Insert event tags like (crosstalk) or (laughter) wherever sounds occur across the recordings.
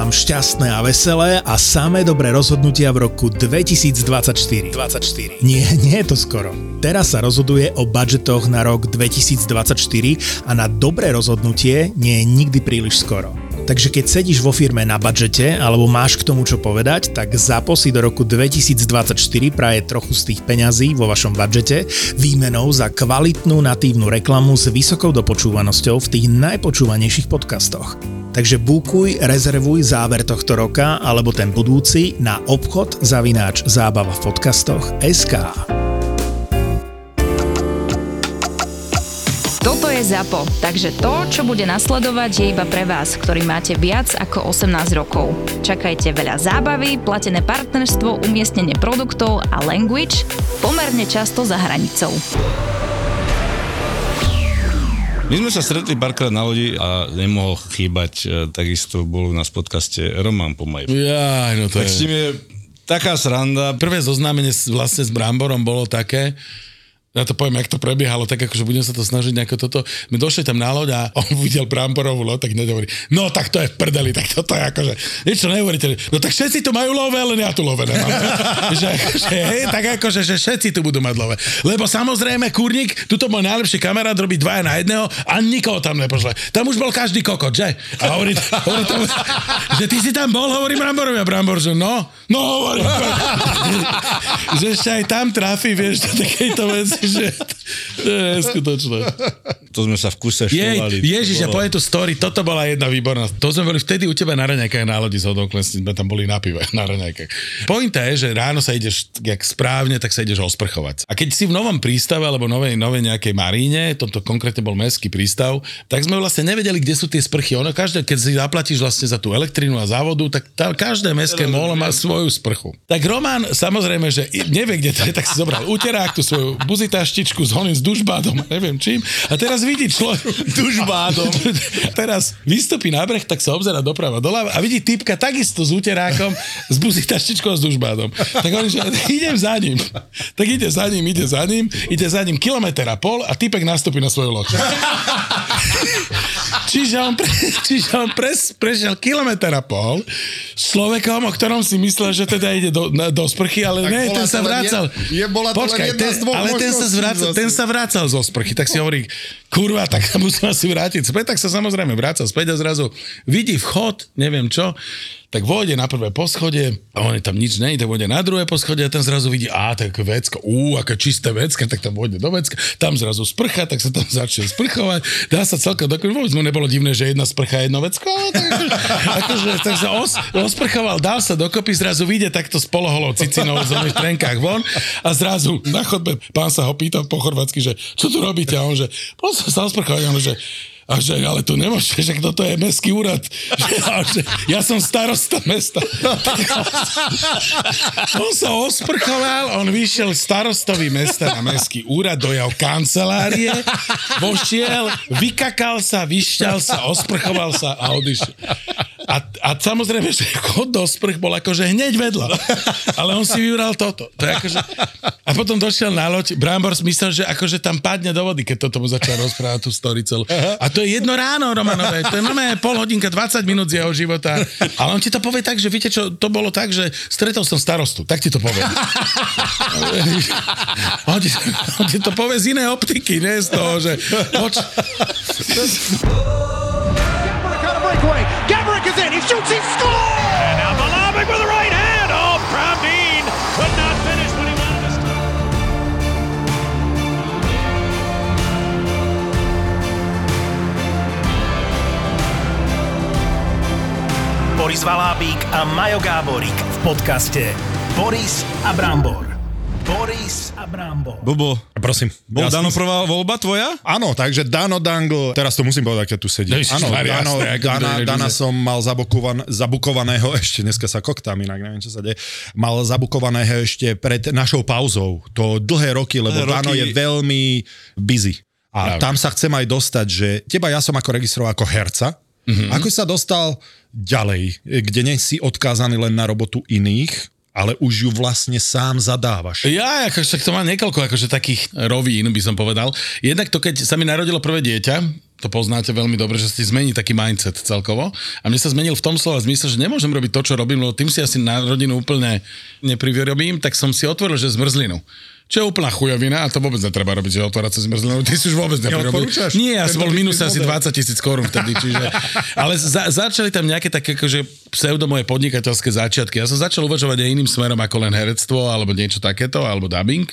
vám šťastné a veselé a samé dobré rozhodnutia v roku 2024. 24. Nie, nie je to skoro. Teraz sa rozhoduje o budžetoch na rok 2024 a na dobré rozhodnutie nie je nikdy príliš skoro. Takže keď sedíš vo firme na budžete alebo máš k tomu čo povedať, tak zapo si do roku 2024 praje trochu z tých peňazí vo vašom budžete výmenou za kvalitnú natívnu reklamu s vysokou dopočúvanosťou v tých najpočúvanejších podcastoch. Takže bukuj, rezervuj záver tohto roka alebo ten budúci na obchod zavináč zábava v podcastoch SK. Je ZAPO, takže to, čo bude nasledovať, je iba pre vás, ktorý máte viac ako 18 rokov. Čakajte veľa zábavy, platené partnerstvo, umiestnenie produktov a language pomerne často za hranicou. My sme sa stretli párkrát na lodi a nemohol chýbať, e, takisto bol u nás v podcaste Roman Pomaj. Ja, no to Tak s je... tým je taká sranda. Prvé zoznámenie s- vlastne s Bramborom bolo také, ja to poviem, jak to prebiehalo, tak akože budem sa to snažiť nejako toto. My došli tam na loď a (laughs) on videl Bramborovú loď, tak hneď hovorí, no tak to je v prdeli, tak toto je akože, niečo nehovoríte, no tak všetci tu majú love, len ja tu love nemám. (laughs) že, akože, hej, tak akože, že všetci tu budú mať love. Lebo samozrejme, kurník, tuto môj najlepší kamarát robí dvaja na jedného a nikoho tam nepošle. Tam už bol každý kokot, že? A hovorí, hovorí tam, (laughs) že ty si tam bol, hovorí Bramborovi a Brambor, že no, no hovorí. že ešte aj tam trafí, vieš, do takejto veci, (laughs) že to je neskutočné. To sme sa v kuse Jej, štovali. Ježiš, ja poviem tú story, toto bola jedna výborná. To sme boli vtedy u teba na raňajkách na lodi s odoklesným, sme tam boli na pive na raňajkách. Pointa je, že ráno sa ideš, jak správne, tak sa ideš osprchovať. A keď si v novom prístave alebo novej, novej nejakej maríne, toto konkrétne bol mestský prístav, tak sme vlastne nevedeli, kde sú tie sprchy. Ono každé, keď si zaplatíš vlastne za tú elektrínu a závodu, tak tam každé mestské molo má svoju sprchu. Tak Roman, samozrejme, že nevie, kde to je, tak si zobral uterák, tú svoju buzitaštičku s honým s dušbádom, (laughs) neviem čím. A teraz vidí človek... (laughs) Dušbádom. (laughs) teraz vystupí na breh, tak sa obzera doprava doľava a vidí typka takisto s uterákom, s buzitaštičkou a s dušbádom. Tak on že idem za ním. Tak ide za ním, ide za ním, ide za ním kilometr a pol a typek nastúpi na svoju loď. Čiže on, pre, (laughs) čiže on pres, prešiel kilometr a pol s človekom, o ktorom si myslel, že teda ide do, na, do sprchy, ale Tak ne, ten sa vracal. jed- je- bola Počkaj, ten, ale ten sa, zvracal, ten sa vracal zo sprchy, tak si hovorí, kurva, tak sa musím asi vrátiť späť, tak sa samozrejme vrácal späť a zrazu vidí vchod, neviem čo, tak vôjde na prvé poschodie a on tam nič tak vôjde na druhé poschodie a ten zrazu vidí, á, tak vecko, ú, aké čisté vecka, tak tam vôjde do vecka, tam zrazu sprcha, tak sa tam (laughs) začne sprchovať, dá sa celkom dokon, vôbec mu nebolo divné, že jedna sprcha, jedno vecko, (laughs) akože, tak sa os, osprchoval, dal sa dokopy, zrazu vyjde takto s poloholou cicinou v oných trenkách von a zrazu na chodbe pán sa ho pýta po chorvatsky, že čo tu robíte? A on že, poďme sa osprchovať, a on že, a že, ale tu nemôžeš, že toto je mestský úrad. A že, ja som starosta mesta. on sa osprchoval, on vyšiel starostový mesta na mestský úrad, dojal kancelárie, vošiel, vykakal sa, vyšťal sa, osprchoval sa a odišiel. A, a samozrejme, že chod do sprch bol akože hneď vedľa. Ale on si vybral toto. To je akože... A potom došiel na loď, Brambor myslel, že akože tam padne do vody, keď toto mu začal rozprávať tú story celú. A to je jedno ráno, Romanové. To je normálne pol hodinka, 20 minút z jeho života. Ale on ti to povie tak, že viete čo, to bolo tak, že stretol som starostu. Tak ti to povie. (laughs) on, ti, on ti to povie z inej optiky, nie z toho, že... Poč. Gabrick is in. He shoots. He scores. Boris Valábík a Majo Gáborík v podcaste Boris a Brambor. Boris a Brambor. Bobo, Prosím. bol Ja Dano prvá voľba tvoja? Áno, takže Dano Dango, teraz to musím povedať, keď tu sedí. Áno, Dano, Dana, Dana som mal zabukovan, zabukovaného, (laughs) ešte dneska sa koktám, inak neviem, čo sa deje, mal zabukovaného ešte pred našou pauzou. To dlhé roky, lebo Dlhé Dano roky. je veľmi busy. A Pravda. tam sa chcem aj dostať, že teba ja som ako registroval ako herca, mm-hmm. ako si sa dostal ďalej, kde nie si odkázaný len na robotu iných, ale už ju vlastne sám zadávaš. Ja, akože to má niekoľko akože takých rovín, by som povedal. Jednak to, keď sa mi narodilo prvé dieťa, to poznáte veľmi dobre, že si zmení taký mindset celkovo. A mne sa zmenil v tom slova zmysle, že nemôžem robiť to, čo robím, lebo tým si asi na rodinu úplne neprivyrobím, tak som si otvoril, že zmrzlinu. Čo je úplná chujovina a to vôbec netreba robiť, že otvárať sa zmrzlinu. Ty si už vôbec. Neodporúčaš? Nie, ja som bol minus asi model. 20 tisíc korún vtedy, čiže... Ale za, začali tam nejaké také akože pseudo moje podnikateľské začiatky. Ja som začal uvažovať aj iným smerom ako len herectvo alebo niečo takéto, alebo dubbing.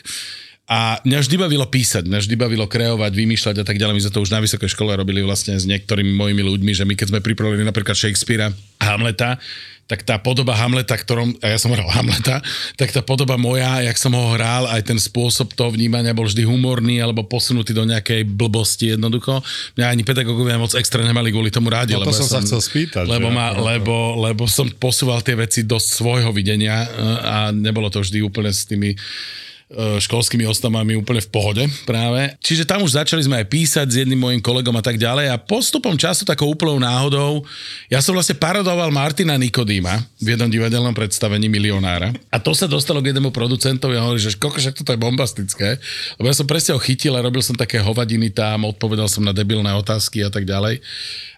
A mňa vždy bavilo písať, mňa vždy bavilo kreovať, vymýšľať a tak ďalej. My sme to už na vysokej škole robili vlastne s niektorými mojimi ľuďmi, že my keď sme pripravili napríklad Shakespearea, Hamleta, tak tá podoba Hamleta, ktorom, a ja som hral Hamleta, tak tá podoba moja, jak som ho hral, aj ten spôsob toho vnímania bol vždy humorný alebo posunutý do nejakej blbosti jednoducho. Mňa ani pedagógovia moc extra nemali kvôli tomu rádi. No to lebo ja som sa chcel spýtať, Lebo, ma, lebo, lebo som posúval tie veci do svojho videnia e, a nebolo to vždy úplne s tými školskými osnovami úplne v pohode práve. Čiže tam už začali sme aj písať s jedným mojim kolegom a tak ďalej a postupom času takou úplnou náhodou, ja som vlastne parodoval Martina Nikodýma v jednom divadelnom predstavení Milionára a to sa dostalo k jednému producentovi a hovorí, že koko, však toto je bombastické, lebo ja som presne ho chytil a robil som také hovadiny tam, odpovedal som na debilné otázky a tak ďalej.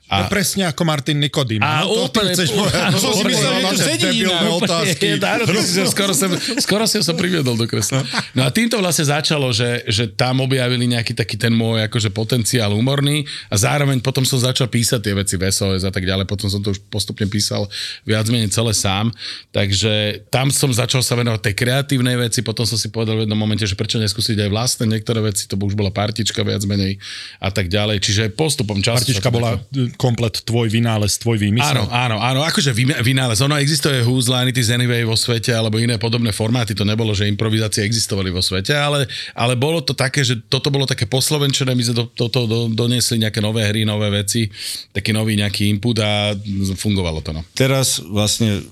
A... No presne ako Martin Nikodým. A no, úplne, chceš povedať. som si myslel, že to sedí (laughs) otázky. áno, si- skoro, som, skoro som sa priviedol do kresla. No a týmto vlastne začalo, že, že tam objavili nejaký taký ten môj akože potenciál humorný a zároveň potom som začal písať tie veci v SOS a tak ďalej, potom som to už postupne písal viac menej celé sám, takže tam som začal sa venovať tej kreatívnej veci, potom som si povedal v jednom momente, že prečo neskúsiť aj vlastné niektoré veci, to už bola partička viac menej a tak ďalej, čiže postupom času. Partička bola komplet tvoj vynález, tvoj výmysel. Áno, áno, áno, akože vy- vynález. Ono existuje Who's Line It Is Anyway vo svete, alebo iné podobné formáty, to nebolo, že improvizácie existovali vo svete, ale, ale bolo to také, že toto bolo také poslovenčené, my sme do toto do, doniesli nejaké nové hry, nové veci, taký nový nejaký input a fungovalo to, no. Teraz vlastne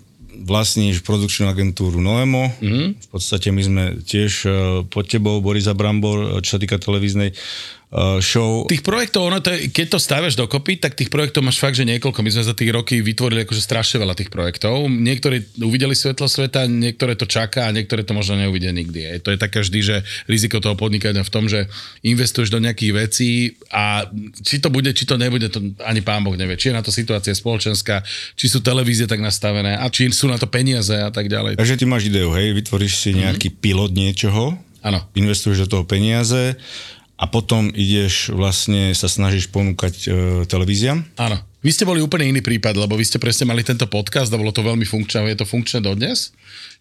vlastníš produkčnú agentúru Noemo. Mm-hmm. V podstate my sme tiež uh, pod tebou, Borisa Brambor, čo sa týka televíznej uh, show. Tých projektov, ono to je, keď to staviaš dokopy, tak tých projektov máš fakt, že niekoľko. My sme za tých roky vytvorili akože strašne veľa tých projektov. Niektorí uvideli svetlo sveta, niektoré to čaká a niektoré to možno neuvidia nikdy. Hej. To je také vždy, že riziko toho podnikania v tom, že investuješ do nejakých vecí a či to bude, či to nebude, to ani pán Boh nevie. Či je na to situácia spoločenská, či sú televízie tak nastavené a či sú na to peniaze a tak ďalej. Takže ty máš ideu, hej, vytvoríš si nejaký mm-hmm. pilot niečoho, Áno. investuješ do toho peniaze a potom ideš vlastne sa snažíš ponúkať uh, televíziám. Áno. Vy ste boli úplne iný prípad, lebo vy ste presne mali tento podcast a bolo to veľmi funkčné, je to funkčné dodnes.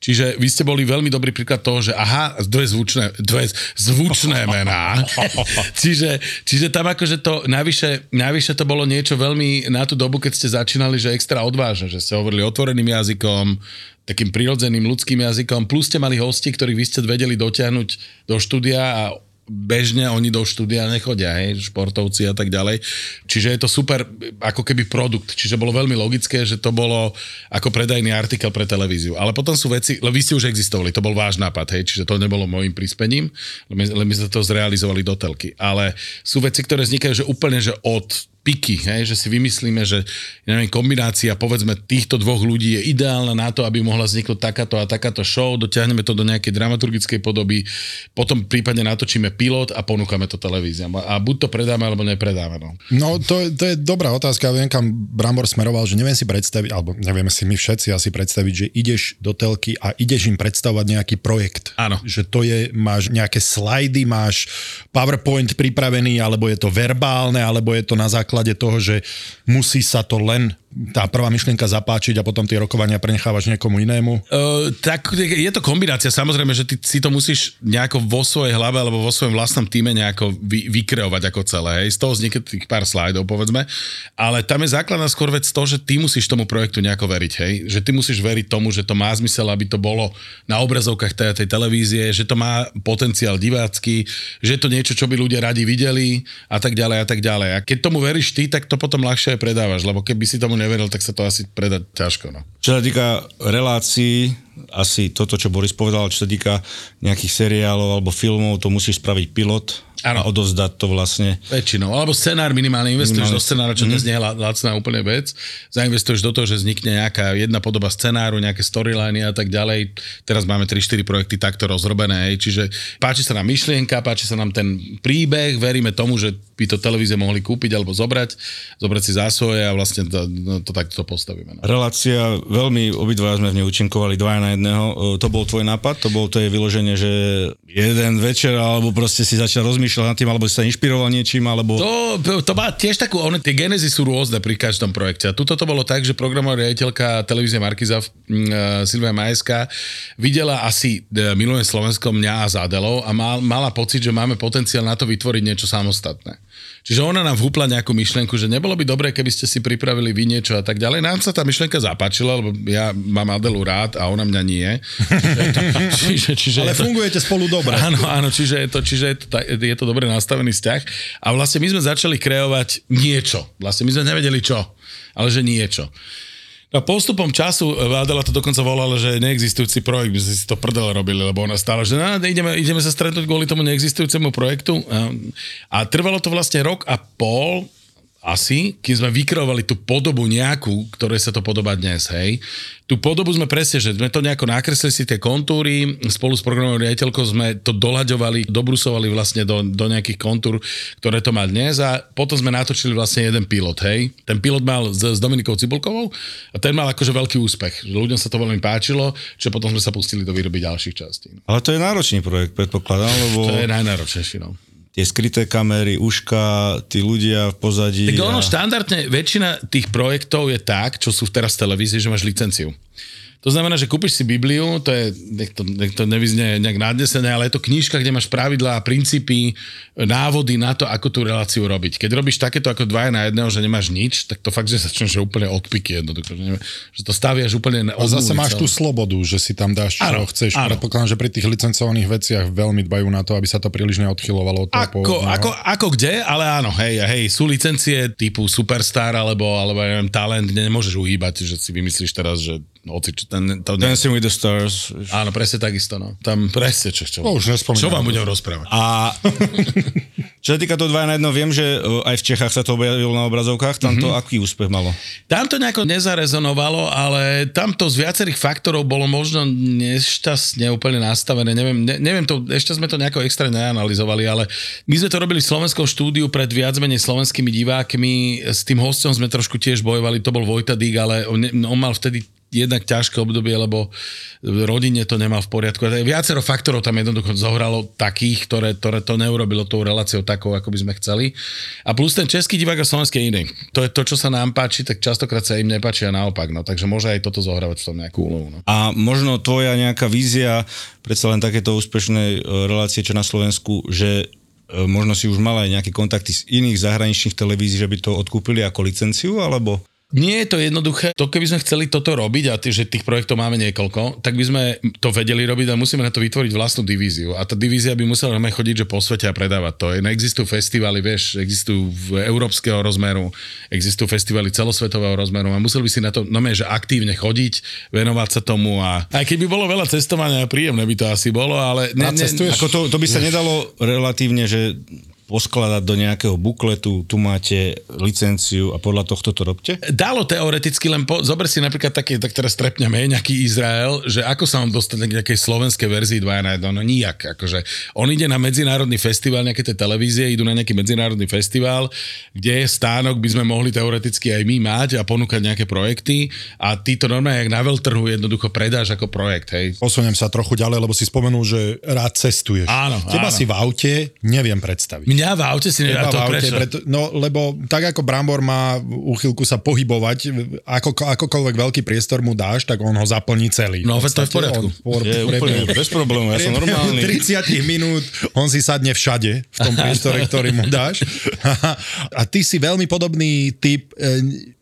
Čiže vy ste boli veľmi dobrý príklad toho, že aha, dve zvučné, dve zvučné mená. (laughs) čiže, čiže tam akože to, navyše, navyše to bolo niečo veľmi na tú dobu, keď ste začínali, že extra odvážne, že ste hovorili otvoreným jazykom, takým prirodzeným ľudským jazykom, plus ste mali hosti, ktorých vy ste vedeli dotiahnuť do štúdia a bežne oni do štúdia nechodia, hej, športovci a tak ďalej. Čiže je to super, ako keby produkt. Čiže bolo veľmi logické, že to bolo ako predajný artikel pre televíziu. Ale potom sú veci, lebo vy ste už existovali, to bol váš nápad, hej, čiže to nebolo môjim prispením, len my, my sme to zrealizovali do telky. Ale sú veci, ktoré vznikajú, že úplne, že od piky, hej, že si vymyslíme, že neviem, kombinácia povedzme týchto dvoch ľudí je ideálna na to, aby mohla vzniknúť takáto a takáto show, dotiahneme to do nejakej dramaturgickej podoby, potom prípadne natočíme pilot a ponúkame to televíziám. A buď to predáme, alebo nepredáme. No. No to, to je dobrá otázka, viem kam Brambor smeroval, že neviem si predstaviť, alebo nevieme si my všetci asi predstaviť, že ideš do telky a ideš im predstavovať nejaký projekt. Áno. Že to je, máš nejaké slajdy, máš PowerPoint pripravený, alebo je to verbálne, alebo je to na základe toho, že musí sa to len tá prvá myšlienka zapáčiť a potom tie rokovania prenechávaš niekomu inému. Uh, tak je to kombinácia. Samozrejme, že ty si to musíš nejako vo svojej hlave alebo vo svojom vlastnom týme nejako vy, vykreovať ako celé. Hej. Z toho vznikne tých pár slajdov, povedzme. Ale tam je základná skôr vec to, že ty musíš tomu projektu nejako veriť. Hej. Že ty musíš veriť tomu, že to má zmysel, aby to bolo na obrazovkách tej, tej televízie, že to má potenciál divácky, že to niečo, čo by ľudia radi videli a tak ďalej a tak ďalej. A keď tomu veríš ty, tak to potom ľahšie aj predávaš, lebo keby si tomu neveril, tak sa to asi predať ťažko. No. Čo sa týka relácií, asi toto, čo Boris povedal, čo sa týka nejakých seriálov alebo filmov, to musíš spraviť pilot a odovzdať to vlastne. Väčšinou. Alebo scenár minimálne investuješ Minimálne. do scenára, čo dnes nie je la- lacná úplne vec. Zainvestuješ do toho, že vznikne nejaká jedna podoba scenáru, nejaké storyliny a tak ďalej. Teraz máme 3-4 projekty takto rozrobené. Hej. Čiže páči sa nám myšlienka, páči sa nám ten príbeh, veríme tomu, že by to televízie mohli kúpiť alebo zobrať, zobrať si za svoje a vlastne to, no, to takto postavíme. No. Relácia, veľmi obidva sme v nej účinkovali dvaja na jedného. E, To bol tvoj nápad? To bol to je vyloženie, že jeden večer, alebo proste si začal rozmýšľať nad tým, alebo si sa inšpiroval niečím, alebo... To, to má tiež takú, one, tie genezy sú rôzne pri každom projekte. A tuto to bolo tak, že programová riaditeľka televízie Markiza uh, Silvia Majeska videla asi uh, Milujem Slovensko mňa a Zádelov a mal, mala pocit, že máme potenciál na to vytvoriť niečo samostatné. Čiže ona nám vhúpla nejakú myšlienku, že nebolo by dobré, keby ste si pripravili vy niečo a tak ďalej. Nám sa tá myšlienka zapáčila, lebo ja mám Adelu rád a ona mňa nie. čiže, (laughs) čiže Ale to- fungujete spolu dobre. Áno, áno, čiže je to, čiže je to, je to dobre nastavený vzťah. A vlastne my sme začali kreovať niečo. Vlastne my sme nevedeli čo, ale že niečo. No postupom času eh, Adela to dokonca volala, že neexistujúci projekt, my sme si to prdele robili, lebo ona stála, že no, ideme, ideme sa stretnúť kvôli tomu neexistujúcemu projektu. A, a trvalo to vlastne rok a pol, asi, kým sme vykreovali tú podobu nejakú, ktorej sa to podobá dnes, hej. Tú podobu sme presne, že sme to nejako nakreslili si tie kontúry, spolu s programovou riaditeľkou sme to doľaďovali, dobrusovali vlastne do, do nejakých kontúr, ktoré to má dnes a potom sme natočili vlastne jeden pilot, hej. Ten pilot mal s, s Dominikou Cibulkovou a ten mal akože veľký úspech. Ľuďom sa to veľmi páčilo, že potom sme sa pustili do výroby ďalších častí. Ale to je náročný projekt, predpokladám, lebo To je najnáročnejší, no. Tie skryté kamery, uška, tí ľudia v pozadí. Tak ono a- štandardne, väčšina tých projektov je tak, čo sú teraz v televízii, že máš licenciu. To znamená, že kúpiš si Bibliu, to je, nech to, nech to nevyznie nejak nadnesené, ale je to knižka, kde máš pravidlá, princípy, návody na to, ako tú reláciu robiť. Keď robíš takéto ako dvaja na jedného, že nemáš nič, tak to fakt, že začneš úplne odpiky jednoducho. Že, že to staviaš úplne A zase máš tú slobodu, že si tam dáš, čo Áno, chceš. áno. Predpokladám, že pri tých licencovaných veciach veľmi dbajú na to, aby sa to príliš neodchylovalo od toho Ako, pôvodného. ako, ako kde, ale áno, hej, hej, sú licencie typu Superstar alebo, alebo ja neviem, talent, kde nemôžeš uhýbať, že si vymyslíš teraz, že hoci, čo ten, to, Dancing with the Stars. Áno, presne takisto, no. Tam presne, čo, čo, To už nespomínam. čo vám budem rozprávať. A (laughs) čo sa týka toho 2 na 1, viem, že e, aj v Čechách sa to objavilo na obrazovkách, tam to aký úspech malo? Tam to nejako nezarezonovalo, ale tam to z viacerých faktorov bolo možno nešťastne úplne nastavené. Neviem, ne, neviem to, ešte sme to nejako extra neanalizovali, ale my sme to robili v slovenskom štúdiu pred viac menej slovenskými divákmi. S tým hostom sme trošku tiež bojovali, to bol Vojta Dík, ale on, on mal vtedy jednak ťažké obdobie, lebo v rodine to nemal v poriadku. Viacero faktorov tam jednoducho zohralo takých, ktoré, ktoré to neurobilo tou reláciou takou, ako by sme chceli. A plus ten český divák a slovenský iný. To je to, čo sa nám páči, tak častokrát sa im nepáči a naopak. No. Takže môže aj toto zohrávať v tom nejakú úlohu. No. A možno tvoja nejaká vízia, predsa len takéto úspešné e, relácie, čo na Slovensku, že e, možno si už mal aj nejaké kontakty z iných zahraničných televízií, že by to odkúpili ako licenciu, alebo... Nie je to jednoduché. To keby sme chceli toto robiť a tý, že tých projektov máme niekoľko, tak by sme to vedeli robiť a musíme na to vytvoriť vlastnú divíziu. A tá divízia by musela normálne chodiť že po svete a predávať to. Existujú festivaly, vieš, existujú v európskeho rozmeru, existujú festivaly celosvetového rozmeru a museli by si na to normálne, že aktívne chodiť, venovať sa tomu a aj keď by bolo veľa cestovania, príjemné by to asi bolo, ale A cestuješ? Ako to, to by sa nedalo relatívne, že poskladať do nejakého bukletu, tu máte licenciu a podľa tohto to robte? Dalo teoreticky, len po, zober si napríklad také, tak teraz trepňame, nejaký Izrael, že ako sa on dostane k nejakej slovenskej verzii 2 na 1, no nijak, akože on ide na medzinárodný festival, nejaké tie televízie idú na nejaký medzinárodný festival, kde je stánok, by sme mohli teoreticky aj my mať a ponúkať nejaké projekty a ty to normálne, jak na veľtrhu jednoducho predáš ako projekt, hej. Posuniem sa trochu ďalej, lebo si spomenul, že rád cestuješ. Áno, Teba áno. si v aute neviem predstaviť. Mňa v aute si nedá to aute, prečo? preto, no, lebo tak ako Brambor má úchylku sa pohybovať, ako, akokoľvek veľký priestor mu dáš, tak on ho zaplní celý. No, veď to je v poriadku. On, por, Je úplne bez problémov, ja som normálny. (laughs) 30 minút on si sadne všade v tom priestore, ktorý mu dáš. (laughs) A ty si veľmi podobný typ.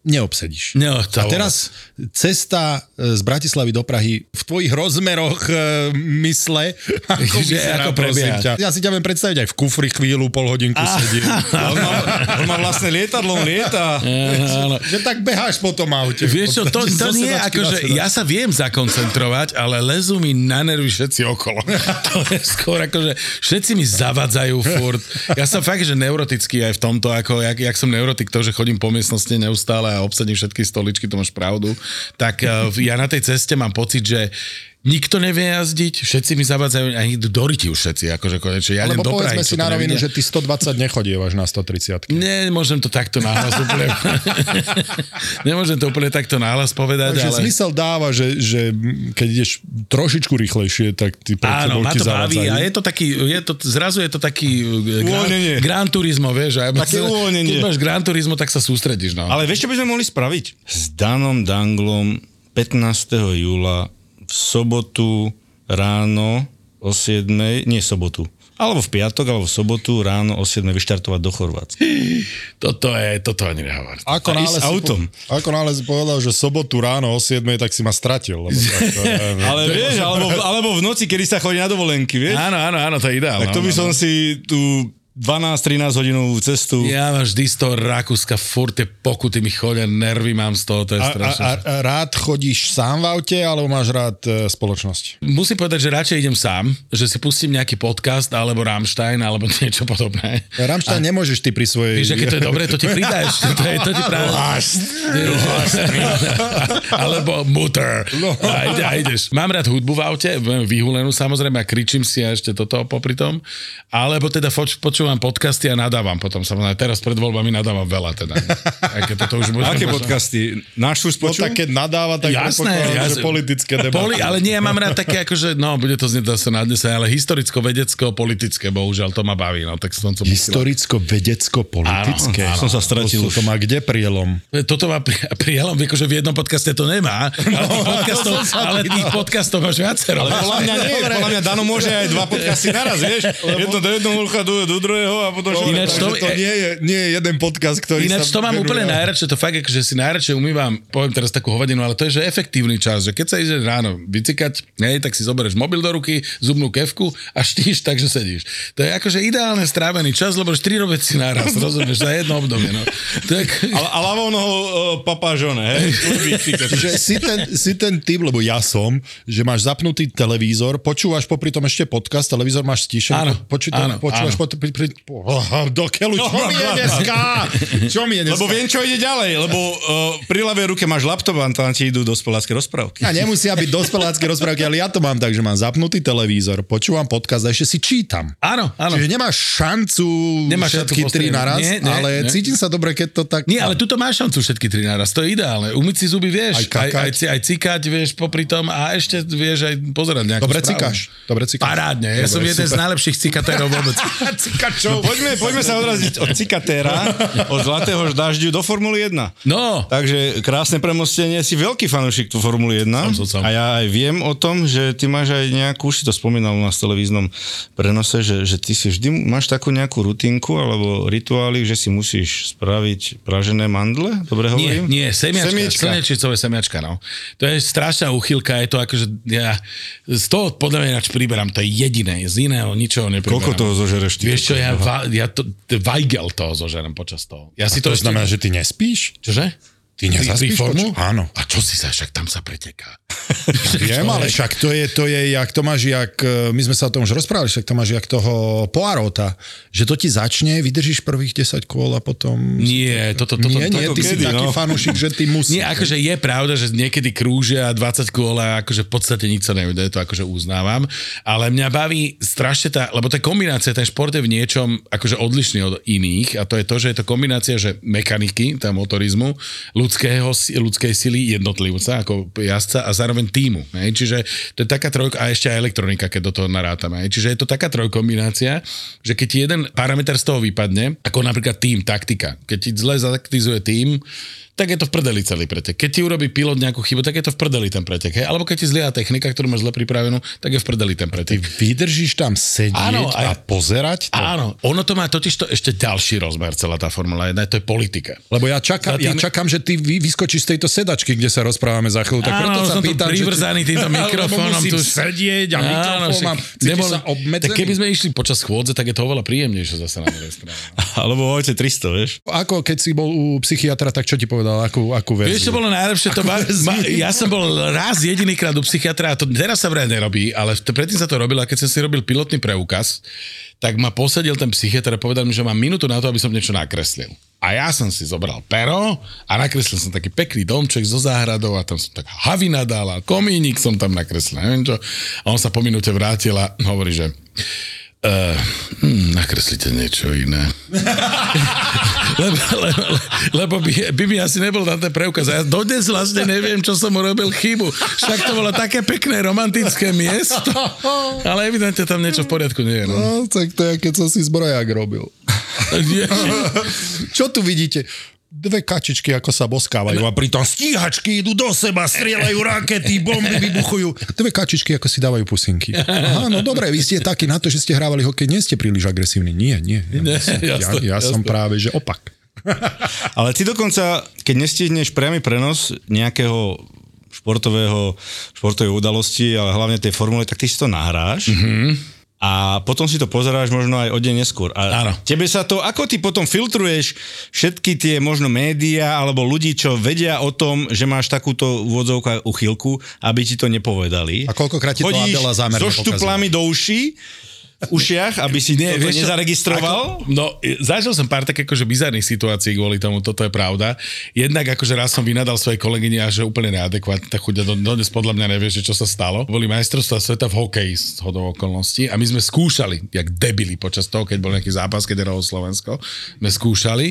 Neobsedíš. No, A teraz cesta e, z Bratislavy do Prahy v tvojich rozmeroch e, mysle, ako, vyzerá, ako prebieha. ťa. Ja si ťa viem predstaviť aj v kufri chvíľu, pol hodinku sedím. (laughs) On má, on má vlastné lietadlo, on lieta. Áno. že tak beháš po tom aute. Vieš čo, to, to nie je ako, že sedačku. ja sa viem zakoncentrovať, ale lezú mi na nervy všetci okolo. (laughs) To je skôr ako, že všetci mi zavadzajú furt. Ja som fakt, že neurotický aj v tomto, ako jak, jak som neurotik to, že chodím po miestnosti neustále a obsadím všetky stoličky, to máš pravdu. Tak eh, ja na tej ceste mám pocit, že nikto nevie jazdiť, všetci mi zavadzajú a idú do ryti už všetci, akože konečne. Ja Lebo povedzme si na rovinu, že ty 120 nechodievaš na 130. Nie, môžem to takto náhlas úplne... (laughs) Nemôžem to úplne takto náhlas povedať, Takže ale... zmysel dáva, že, že keď ideš trošičku rýchlejšie, tak ty pred Áno, ma to baví zavádzajú. a je to taký, je to, zrazu je to taký Uvoľnenie. Gran, Gran Turismo, vieš. A Také (laughs) uvoľnenie. Keď máš Gran Turismo, tak sa sústredíš, no. Ale vieš, čo by sme mohli spraviť? S Danom Danglom 15. júla sobotu ráno o 7. Nie sobotu. Alebo v piatok, alebo v sobotu ráno o 7. vyštartovať do Chorvátska. (gasps) Toto je, toto ani nehovor. Ako náhle, si autom. Po, ako náhle si povedal, že sobotu ráno o 7, tak si ma stratil. Lebo tak, to, je, (laughs) Ale vieš, alebo, alebo v noci, kedy sa chodí na dovolenky, vieš? Áno, áno, áno, to je ideálne. Tak to by som si tú 12-13 hodinovú cestu... Ja mám vždy z toho Rakúska, furt tie pokuty mi chodia, nervy mám z toho, to je a, a, strašné. a, a rád chodíš sám v aute, alebo máš rád e, spoločnosť? Musím povedať, že radšej idem sám, že si pustím nejaký podcast, alebo Rammstein, alebo (laughs) niečo podobné. Rammstein nemôžeš ty pri svojej... Vieš, aké to je dobré, to ti pridáš. To, je, to ti práve... (laughs) (laughs) Alebo mutter. A, ide, a ideš. Mám rád hudbu v aute, vyhulenú samozrejme a kričím si a ešte toto popri tom. Alebo teda foč, počúvam podcasty a nadávam potom. Samozrejme, teraz pred voľbami nadávam veľa teda. Keď toto už bude, Aké možno- podcasty? Náš už No počul? tak keď nadáva, tak Jasné, jasné. že politické debaty. Poli, ale nie, ja mám rád také akože, no, bude to znieť zase nadnesé, ale historicko-vedecko-politické, bohužiaľ, to ma baví, no, tak som to Historicko-vedecko-politické. Áno, som sa stratil To, to má kde prielom? Toto má pri, prielom, akože v jednom podcaste to nemá, ale tých podcastov, ale tých podcastov máš viacero. Ale podľa mňa nie, podľa mňa Dano môže aj dva podcasty naraz, vieš? Jedno do jednoho ucha, do, do druhého a potom... Ináč to- to nie je, nie je jeden podcast, ktorý Ináč sa to mám venuje- úplne najradšie, to fakt, že si najradšie umývam, poviem teraz takú hovadinu, ale to je, že efektívny čas, že keď sa ide ráno vycikať, hej, tak si zoberieš mobil do ruky, zubnú kevku a štíš tak, že sedíš. To je akože ideálne strávený čas, lebo štyri robeci naraz, rozumieš, za jedno obdobie, no. Je, A, a ľavou nohou uh, papážone, hej? Že si ten, si ten typ, lebo ja som, že máš zapnutý televízor, počúvaš popri tom ešte podcast, televízor máš stíšený, Áno, počúvaš áno. po, pri, pri, po, (laughs) do keľu, čo mi je dneska? Čo mi je dneska? Lebo viem, čo ide ďalej, lebo uh, pri ľavej ruke máš laptop a tam ti idú dospelácké rozprávky. A nemusia byť dospelácké rozprávky, ale ja to mám tak, že mám zapnutý televízor, počúvam podcast a ešte si čítam. áno, áno. Čiže nemáš šancu Nemáš všetky šancu tri naraz, Nie, nie, ale nie. cítim sa dobre, keď to tak... Nie, ale tuto máš šancu všetky tri naraz, to je ideálne. Umyť si zuby vieš, Aj kakať. aj, aj, aj cikať vieš popri tom a ešte vieš aj pozerať nejakú Dobre správu. cikáš, dobre cikáš. Parádne, ja Dobre, som jeden z super. najlepších cikatérov vôbec. (laughs) (laughs) (laughs) No, poďme, poďme sa odraziť od cikatéra, od zlatého dažďu do Formuly 1. No, Takže krásne premostenie, si veľký fanúšik tu Formuly 1 Som, som, som. a ja aj viem o tom, že ty máš aj nejakú, už si to spomínal u nás v televíznom prenose, že, že ty si vždy máš takú nejakú rutinku alebo rituály, že si musíš spraviť pražené mandle, dobre Nie, hovorím? nie, semiačka, Semiečka. slnečicové semiačka, no. To je strašná uchylka, je to akože, ja z toho podľa mňa ináč priberám, to je jediné, z iného ničoho nepriberám. Koľko toho zožereš ty? Vieš čo, ja, va, ja to, to Weigel toho zožerem počas toho. Ja si To to, ešte... znamená, že ty nespíš? Čože? Ty nezaspíš? Formu? Áno. A čo si sa, však tam sa preteká. (laughs) Viem, ale však to je, to je, jak to máš, jak, e, my sme sa o tom už rozprávali, však to máš jak toho Poirota, že to ti začne, vydržíš prvých 10 kôl a potom... Nie, toto, toto, nie, nie, toto, ty si kedy, taký no? fanúšik, že ty (laughs) musíš. Nie, akože je pravda, že niekedy krúžia 20 kôl a akože v podstate nič sa nebude, to akože uznávam, ale mňa baví strašne tá, lebo tá kombinácia, ten šport je v niečom akože odlišný od iných a to je to, že je to kombinácia, že mechaniky, tá motorizmu, ľudského, ľudskej sily jednotlivca ako jazdca a zároveň týmu. Hej? Čiže to je taká trojka, a ešte aj elektronika, keď do toho narátame. Hej? Čiže je to taká trojkombinácia, že keď jeden parameter z toho vypadne, ako napríklad tým, taktika, keď ti zle zataktizuje tým, tak je to v prdeli celý pretek. Keď ti urobí pilot nejakú chybu, tak je to v prdeli ten pretek. Hej? Alebo keď ti zlá technika, ktorú máš zle pripravenú, tak je v prdeli ten pretek. Vydržíš tam sedieť Áno, a aj- pozerať to? Áno, ono to má totiž to ešte ďalší rozmer, celá tá Formula 1, to je politika. Lebo ja čakám, tým- ja čakám, že ty vy, vyskočíš z tejto sedačky, kde sa rozprávame za chvíľu. Tak preto Áno, sa som tu pýtam, privrzaný že týmto (laughs) mikrofónom. Tu- sedieť a mikrofón však mám. Nebol- sa obmedzený. Tak keby sme išli počas chôdze, tak je to oveľa príjemnejšie zase na. (laughs) Alebo Vojte 300, vieš? Ako keď si bol u psychiatra, tak čo ti povedal? Akú, akú verziu? Vieš, čo bolo najlepšie? To ma, ma, ja som bol raz jedinýkrát u psychiatra a to teraz sa vraj nerobí, ale to, predtým sa to robilo a keď som si robil pilotný preukaz, tak ma posadil ten psychiatr a povedal mi, že mám minútu na to, aby som niečo nakreslil. A ja som si zobral pero a nakreslil som taký pekný domček so záhradou a tam som tak havina dal a komínik som tam nakreslil. Neviem čo. A on sa po minúte vrátil a hovorí, že Uh, hm, nakreslite niečo iné. (laughs) lebo, lebo, lebo by, by mi asi nebol na ten preukaz. Ja dodnes vlastne neviem, čo som urobil chybu. Však to bolo také pekné romantické miesto. Ale evidentne tam niečo v poriadku nie je. No. No, tak to je, keď som si zbroják robil. (laughs) Čo tu vidíte? Dve kačičky, ako sa boskávajú a pritom stíhačky idú do seba, strieľajú rakety, bomby vybuchujú. Dve kačičky, ako si dávajú pusinky. Aha, no dobre, vy ste takí na to, že ste hrávali hokej, nie ste príliš agresívni. Nie, nie. Ja, som, ja, jasné, ja som jasné. práve, že opak. (laughs) Ale ty dokonca, keď nestihneš priamy prenos nejakého športového, športovej udalosti, ale hlavne tej formule, tak ty si to nahráš. Mm-hmm. A potom si to pozeráš možno aj o deň neskôr. A Áno. tebe sa to, ako ty potom filtruješ všetky tie možno médiá alebo ľudí, čo vedia o tom, že máš takúto úvodzovku uchylku, aby ti to nepovedali. A koľkokrát ti to Chodíš Adela zámerne so štuplami do uší, ušiach, aby si to vieš čo, nezaregistroval. Ako, no, zažil som pár také akože bizarných situácií kvôli tomu, toto je pravda. Jednak akože raz som vynadal svojej kolegyne a že úplne neadekvátne, tak chudia do, dodnes podľa mňa nevie, že čo sa stalo. Boli majstrovstvá sveta v hokeji z hodou okolností a my sme skúšali, jak debili počas toho, keď bol nejaký zápas, keď hralo Slovensko, sme skúšali.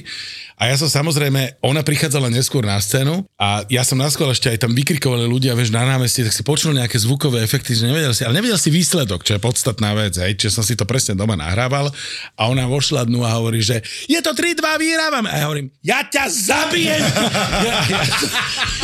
A ja som samozrejme, ona prichádzala neskôr na scénu a ja som na skôr ešte aj tam vykrikovali ľudia, vieš, na námestí, tak si počul nejaké zvukové efekty, že nevedel si, ale nevedel si výsledok, čo je podstatná vec, hej, čiže som si to presne doma nahrával a ona vošla dnu a hovorí, že je to 3-2, vyhrávam. A ja hovorím, ja ťa zabijem! (laughs) ja, ja,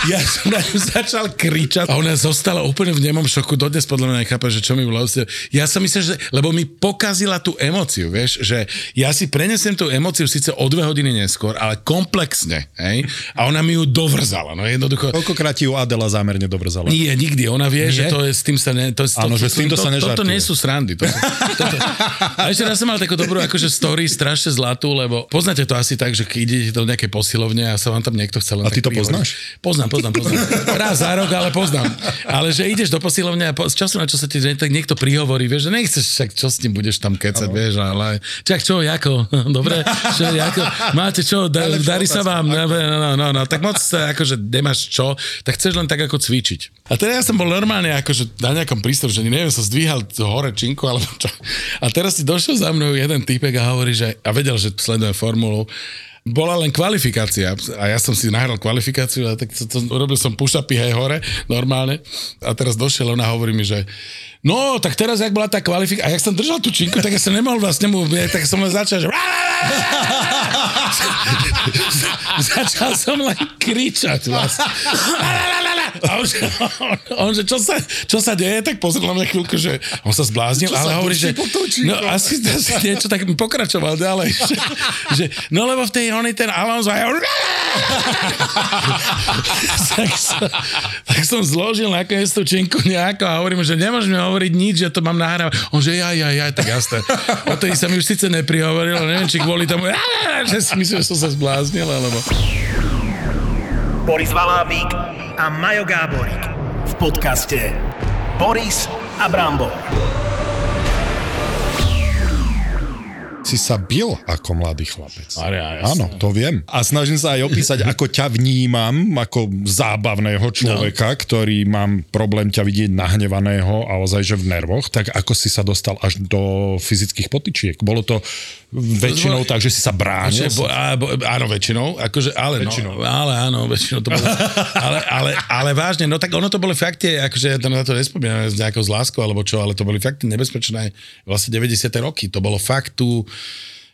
ja som na ňu začal kričať a ona zostala úplne v nemom šoku, dodnes podľa mňa nechápe, že čo mi bolo. Ja som myslel, že, lebo mi pokazila tú emóciu, vieš, že ja si prenesem tú emóciu síce o dve hodiny neskôr, ale komplexne, hej, a ona mi ju dovrzala, no jednoducho. Koľkokrát ti ju Adela zámerne dobrzala? Nie, nikdy. Ona vie, Nie? že to je, s tým sa ne... To, Áno, to, že s týmto to, sa to, Toto nežartuje. nie sú srandy. To, to, (laughs) to, a ešte raz som mal takú dobrú akože story, strašne zlatú, lebo poznáte to asi tak, že keď idete do nejakej posilovne a sa vám tam niekto chcel len A ty to poznáš? Poznám, poznám, poznám. Raz za rok, ale poznám. Ale že ideš do posilovne a po, z času na čo sa ti tak niekto prihovorí, vieš, že nechceš však, čo s tým budeš tam kecať, vieš, ale čak čo, ako, (laughs) dobre, čo, ako, máte čo, da, darí sa vám, no, no, no, no, tak moc sa, akože nemáš čo, tak chceš len tak ako cvičiť. A teraz ja som bol normálne akože na nejakom prístroji, že neviem, som zdvíhal hore činku alebo čo. A teraz si došiel za mnou jeden typek a hovorí, že, a vedel, že sledujem formulu, bola len kvalifikácia a ja som si nahral kvalifikáciu a tak to, to, robil som push-upy hej hore, normálne. A teraz došiel on a hovorí mi, že no, tak teraz, jak bola tá kvalifikácia, a jak som držal tú činku, tak ja som nemohol vlastne mu, tak som len začal, že (laughs) začal som len kričať vlastne. (laughs) A on, že, on, on, že čo sa, čo sa deje, tak pozrel na mňa chvíľku, že on sa zbláznil, ale hovorí, že no asi, asi niečo, tak pokračoval ďalej. Že, že, no lebo v tej onej ten Alonso a ja, tak, som, tak som zložil nakoniec tú činku nejako a hovorím, že nemôžem hovoriť nič, že to mám nahrávať. On že ja, ja, ja, tak jasné. Odtedy sa mi už síce neprihovoril, neviem, či kvôli tomu, (laughs) že si myslím, že som sa zbláznil, alebo... Boris Valábík a Majo Gáborík v podcaste Boris a Brambor. Si sa bil ako mladý chlapec. Aria. Áno, to viem. A snažím sa aj opísať, ako ťa vnímam, ako zábavného človeka, no. ktorý mám problém ťa vidieť nahnevaného a ozaj, že v nervoch, tak ako si sa dostal až do fyzických potyčiek. Bolo to väčšinou tak, že si sa bránil. Bo, bo, áno, väčšinou. Akože, ale, Väčšinou. No, ale áno, väčšinou to bolo. (laughs) ale, ale, ale, vážne, no tak ono to boli fakt tie, akože ja to na to nespomínam s nejakou z láskou alebo čo, ale to boli fakt nebezpečné vlastne 90. roky. To bolo fakt tu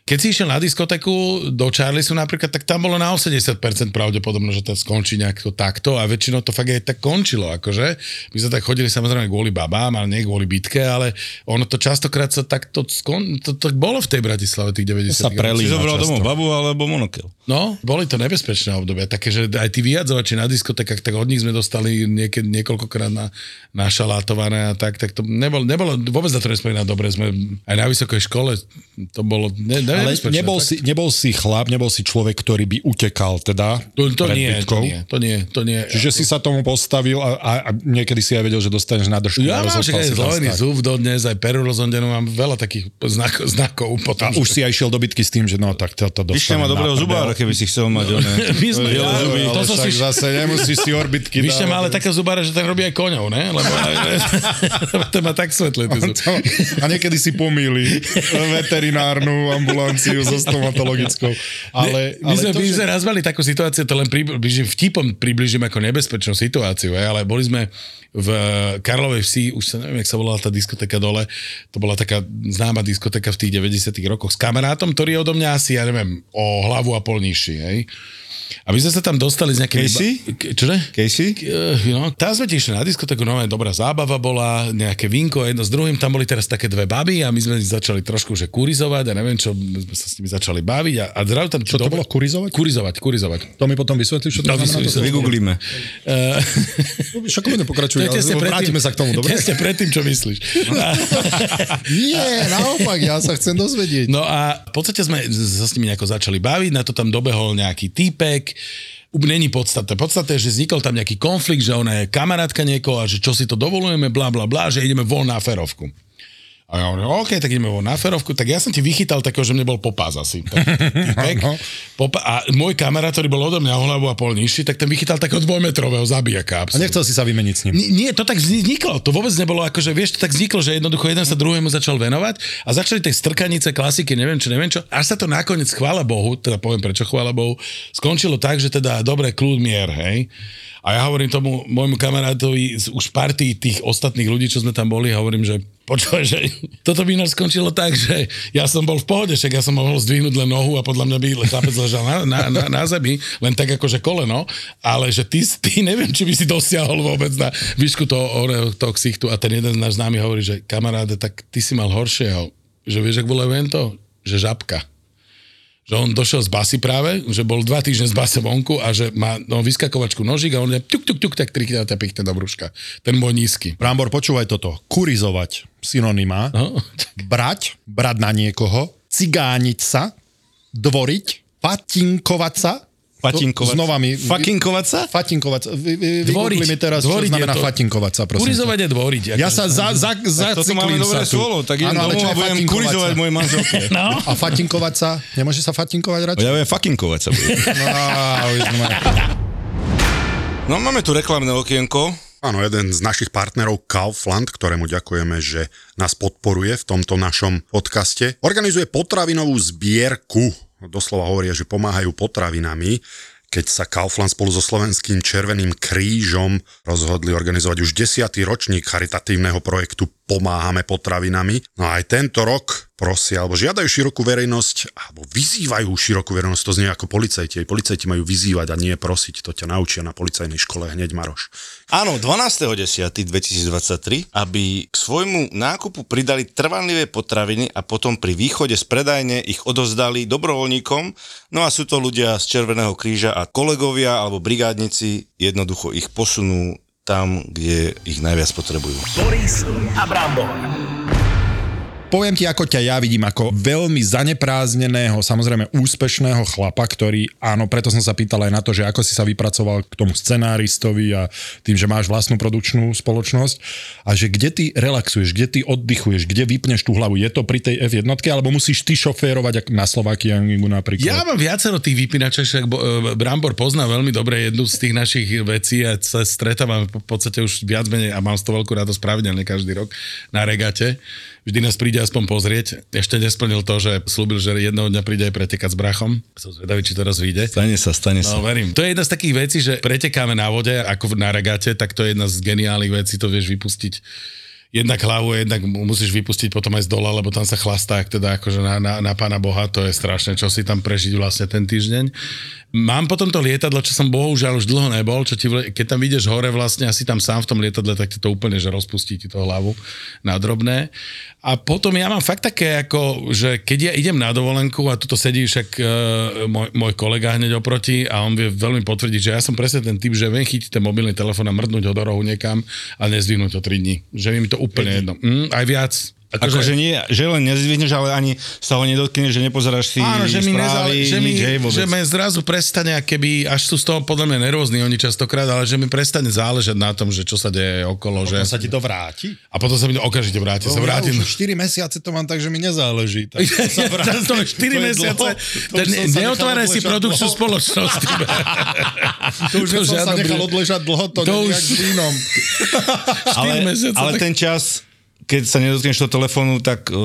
keď si išiel na diskotéku do Charliesu napríklad, tak tam bolo na 80% pravdepodobno, že to skončí nejako takto a väčšinou to fakt aj tak končilo. Akože. My sme tak chodili samozrejme kvôli babám, ale nie kvôli bitke, ale ono to častokrát sa takto skon... to, to bolo v tej Bratislave tých 90 sa prelína Si zobral domov babu alebo monokel. No, boli to nebezpečné obdobia, také, že aj tí vyjadzovači na diskotekách, tak od nich sme dostali nieke, niekoľkokrát na, našalátované a tak, tak to nebolo, nebolo vôbec na to nespomínam dobre, sme aj na vysokej škole, to bolo ne, ne, Ale nebezpečné, nebol tak. si, nebol si chlap, nebol si človek, ktorý by utekal teda To, to, pred nie, to bitkou. nie, to nie, to nie. Čiže si sa tomu postavil a, a, a niekedy si aj vedel, že dostaneš na držku. Ja mám však aj stať. zub dodnes, aj peru rozhodenú, mám veľa takých znakov, znakov potom. A už si aj išiel do bitky s tým, že no tak toto dostanem má dobrého na prdel. zubára, keby si chcel mať oné. (laughs) My sme- ja- zuby. to Ale však si- zase nemusíš si orbitky Vyšte má ale takého zubára, že tak robí aj koňov, ne? Lebo (laughs) to má tak svetlé. (laughs) A niekedy si pomýli veterinárnu ambulanciu so stomatologickou. Ale, my ale sme, to, my že- sme raz mali takú situáciu, to len približím, vtipom približím ako nebezpečnú situáciu, ale boli sme v Karlovej vsi, už sa neviem, jak sa volala tá diskotéka dole, to bola taká známa diskotéka v tých 90 rokoch s kamarátom, ktorý je odo mňa asi, ja neviem, o hlavu a pol nižší, hej. A my sme sa tam dostali z nejakej... Casey? K- Čože? Casey? Uh, no, tam sme išli na diskotéku, no dobrá zábava bola, nejaké vinko, jedno s druhým, tam boli teraz také dve baby a my sme začali trošku že kurizovať a neviem čo, sme sa s nimi začali baviť a, a zrazu tam... Čo to bolo, kurizovať? Kurizovať, kurizovať. To mi potom vysvetlíš, čo to No, znamená? vysvetlíš, toto? Vygooglíme. Uh, Však budeme to ale predtým- vrátime sa k tomu, dobre? Tesne predtým, čo myslíš. (laughs) Nie, naopak, ja sa chcem dozvedieť. no a v podstate sme sa s nimi nejako začali baviť, na to tam dobehol nejaký týpek, Není podstatné. Podstatné je, že vznikol tam nejaký konflikt, že ona je kamarátka niekoho a že čo si to dovolujeme, bla bla bla, že ideme von na ferovku. A ja hovorím, OK, tak ideme na ferovku, tak ja som ti vychytal takého, že mne bol popás asi. Tak, týpek, (laughs) popa- a môj kamarát, ktorý bol odo mňa o hlavu a pol nižší, tak ten vychytal takého dvojmetrového zabijaka. A nechcel si sa vymeniť s ním. Nie, nie, to tak vzniklo. To vôbec nebolo ako, že vieš, to tak vzniklo, že jednoducho jeden sa druhému začal venovať a začali tej strkanice, klasiky, neviem čo, neviem čo. Až sa to nakoniec, chvála Bohu, teda poviem prečo chvála Bohu, skončilo tak, že teda dobre, kľud mier, hej. A ja hovorím tomu môjmu kamarátovi z už partii tých ostatných ľudí, čo sme tam boli, hovorím, že počúvaj, že toto by ináč skončilo tak, že ja som bol v pohode, však ja som mohol zdvihnúť len nohu a podľa mňa by chlapec ležal na, na, na, na zemi, len tak akože koleno, ale že ty, ty neviem, či by si dosiahol vôbec na výšku toho, toho ksichtu a ten jeden náš známy hovorí, že kamaráde, tak ty si mal horšieho, že vieš, ak volajú to? Že žabka že on došiel z basy práve, že bol dva týždne z base vonku a že má no, vyskakovačku nožík a on je tuk, tuk, tuk, tak trikrát ťa pichne do brúška. Ten môj nízky. Brambor, počúvaj toto. Kurizovať, synonymá. No, Brať, brať na niekoho. Cigániť sa. Dvoriť. Fatinkovať sa. Fatinkovať Znova mi... Fakinkovať sa? Fatinkovať sa. Vy, vy, Dvoriť. Mi teraz, Dvoriť čo znamená to- fatinkovať sa, prosím. Kurizovať je dvoriť. Ja sa za, za, za Toto máme dobré slovo, tak idem ale domov a budem fatinkovať kurizovať sa? mojej manželke. No. A fatinkovať sa? Nemôže sa fatinkovať radšej? Ja viem fakinkovať sa budem. No, No máme tu reklamné okienko. Áno, jeden z našich partnerov Kaufland, ktorému ďakujeme, že nás podporuje v tomto našom podcaste, organizuje potravinovú zbierku. Doslova hovoria, že pomáhajú potravinami keď sa Kaufland spolu so Slovenským Červeným krížom rozhodli organizovať už desiatý ročník charitatívneho projektu Pomáhame potravinami. No a aj tento rok prosia, alebo žiadajú širokú verejnosť, alebo vyzývajú širokú verejnosť, to znie ako policajti. Aj policajti majú vyzývať a nie prosiť, to ťa naučia na policajnej škole hneď, Maroš. Áno, 12.10.2023, aby k svojmu nákupu pridali trvanlivé potraviny a potom pri východe z predajne ich odozdali dobrovoľníkom. No a sú to ľudia z Červeného kríža a kolegovia alebo brigádnici jednoducho ich posunú tam, kde ich najviac potrebujú. Boris a Brambor. Poviem ti, ako ťa ja vidím, ako veľmi zaneprázdneného, samozrejme úspešného chlapa, ktorý, áno, preto som sa pýtal aj na to, že ako si sa vypracoval k tomu scenáristovi a tým, že máš vlastnú produkčnú spoločnosť a že kde ty relaxuješ, kde ty oddychuješ, kde vypneš tú hlavu. Je to pri tej F1, alebo musíš ty šoférovať na Slovakiangu napríklad? Ja mám viacero tých vypínačov, však e, Brambor pozná veľmi dobre jednu z tých našich vecí a sa stretávame v podstate už viac menej a mám z toho veľkú radosť pravidelne každý rok na regate. Vždy nás príde aspoň pozrieť. Ešte nesplnil to, že slúbil, že jedného dňa príde aj pretekať s brachom. Som zvedavý, či to raz vyjde. Stane sa, stane No sa. verím. To je jedna z takých vecí, že pretekáme na vode, ako na regate, tak to je jedna z geniálnych vecí, to vieš vypustiť jednak hlavu, jednak mu- musíš vypustiť potom aj z dola, lebo tam sa chlastá, ak teda akože na, na, na pána Boha, to je strašné, čo si tam prežiť vlastne ten týždeň. Mám potom to lietadlo, čo som bohužiaľ už dlho nebol, čo ti, keď tam ideš hore vlastne asi tam sám v tom lietadle, tak ti to úplne, že rozpustí ti to hlavu na drobné. A potom ja mám fakt také, ako, že keď ja idem na dovolenku a tuto sedí však uh, môj, môj kolega hneď oproti a on vie veľmi potvrdiť, že ja som presne ten typ, že viem chytiť ten mobilný telefón a mrdnúť ho do rohu niekam a nezdvihnúť ho 3 dní. Že mi to úplne jedno. Mm, aj viac. Akože nie, že len nezvyhneš, ale ani sa ho nedotkneš, že nepozeráš si Áno, že mi, správy, že, mi, nič, hej, vôbec. že mi zrazu prestane, keby, až sú z toho podľa mňa nervózni oni častokrát, ale že mi prestane záležať na tom, že čo sa deje okolo. Že... Potom sa ti to vráti? A potom sa mi to okamžite vráti. Sa vrátim. Ja už 4 mesiace to mám tak, že mi nezáleží. (laughs) Tak sa to je 4 mesiace. Ten, neotváraj si produkčnú spoločnosť. To už som sa nechal odležať dlho, to, To to už- vínom. (laughs) (laughs) ale, mesiace, ale ten čas, keď sa nedotkneš toho telefónu, tak uh,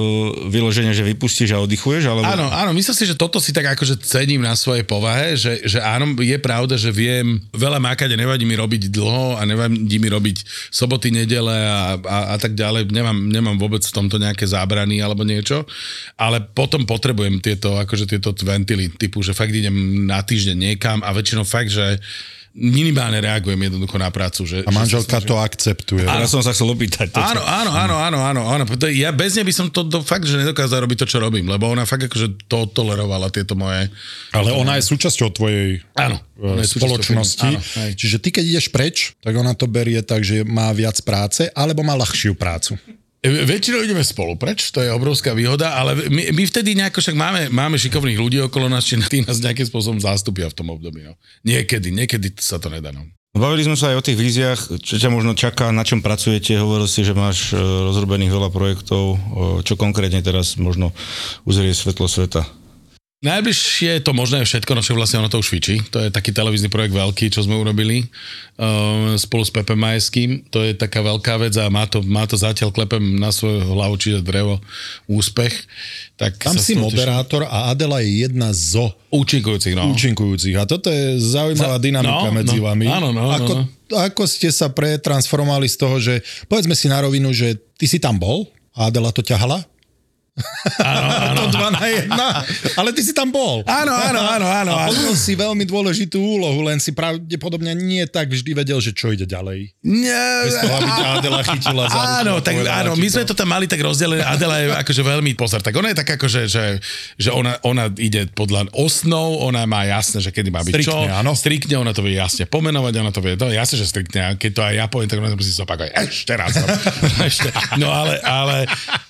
vyloženie, že vypustíš a oddychuješ, alebo... Áno, áno, myslím si, že toto si tak akože cením na svojej povahe, že, že áno, je pravda, že viem veľa mákať a nevadí mi robiť dlho a nevadí mi robiť soboty, nedele a, a, a tak ďalej. Nemám, nemám vôbec v tomto nejaké zábrany alebo niečo, ale potom potrebujem tieto, akože tieto ventily, typu, že fakt idem na týždeň niekam a väčšinou fakt, že minimálne reagujem jednoducho na prácu. Že, A že manželka snažím- to akceptuje. Teraz som sa chcel opýtať. Áno, áno, áno, áno, áno, áno. Ja bez nej by som to, to fakt, že nedokázal robiť to, čo robím, lebo ona fakt akože to tolerovala, tieto moje... Ale ona je súčasťou tvojej Áno. e, je spoločnosti. Áno. Čiže ty, keď ideš preč, tak ona to berie tak, že má viac práce, alebo má ľahšiu prácu. E, Väčšinou ideme spolu preč, to je obrovská výhoda, ale my, my vtedy nejako však máme, máme šikovných ľudí okolo nás, či tí nás nejakým spôsobom zástupia v tom období. No. Niekedy, niekedy sa to nedá. No. Bavili sme sa aj o tých víziách, čo ťa možno čaká, na čom pracujete. Hovoril si, že máš e, rozrobených veľa projektov. O, Čo konkrétne teraz možno uzrie svetlo sveta? Najbližšie je to možné všetko, no čo vlastne ono to už fičí. To je taký televízny projekt veľký, čo sme urobili uh, spolu s Pepem Majeským. To je taká veľká vec a má to, má to zatiaľ klepem na svoju hlavu, čiže drevo, úspech. Tak Tam si moderátor a Adela je jedna zo Účinkujúcich, no. účinkujúcich. A toto je zaujímavá Za- dynamika no, medzi no, vami. áno, no, ako, no, ako ste sa pretransformovali z toho, že povedzme si na rovinu, že ty si tam bol a Adela to ťahala? Áno, (laughs) áno. To 2 na 1. Ale ty si tam bol. Áno, áno, áno, áno. A áno. si veľmi dôležitú úlohu, len si pravdepodobne nie tak vždy vedel, že čo ide ďalej. Nie, Bez toho, aby ťa Adela chytila za Áno, tak povedala áno, my sme to tam mali tak rozdelené. Adela je akože veľmi pozor. Tak ona je taká akože, že, že ona, ona ide podľa osnov, ona má jasné, že kedy má byť čo. Striktne, áno. Striktne, ona to vie jasne pomenovať, ona to vie, to je jasné, že striktne. A keď to aj ja poviem, tak ona to musí zopakovať. Ešte raz. (laughs) Ešte. No ale, ale,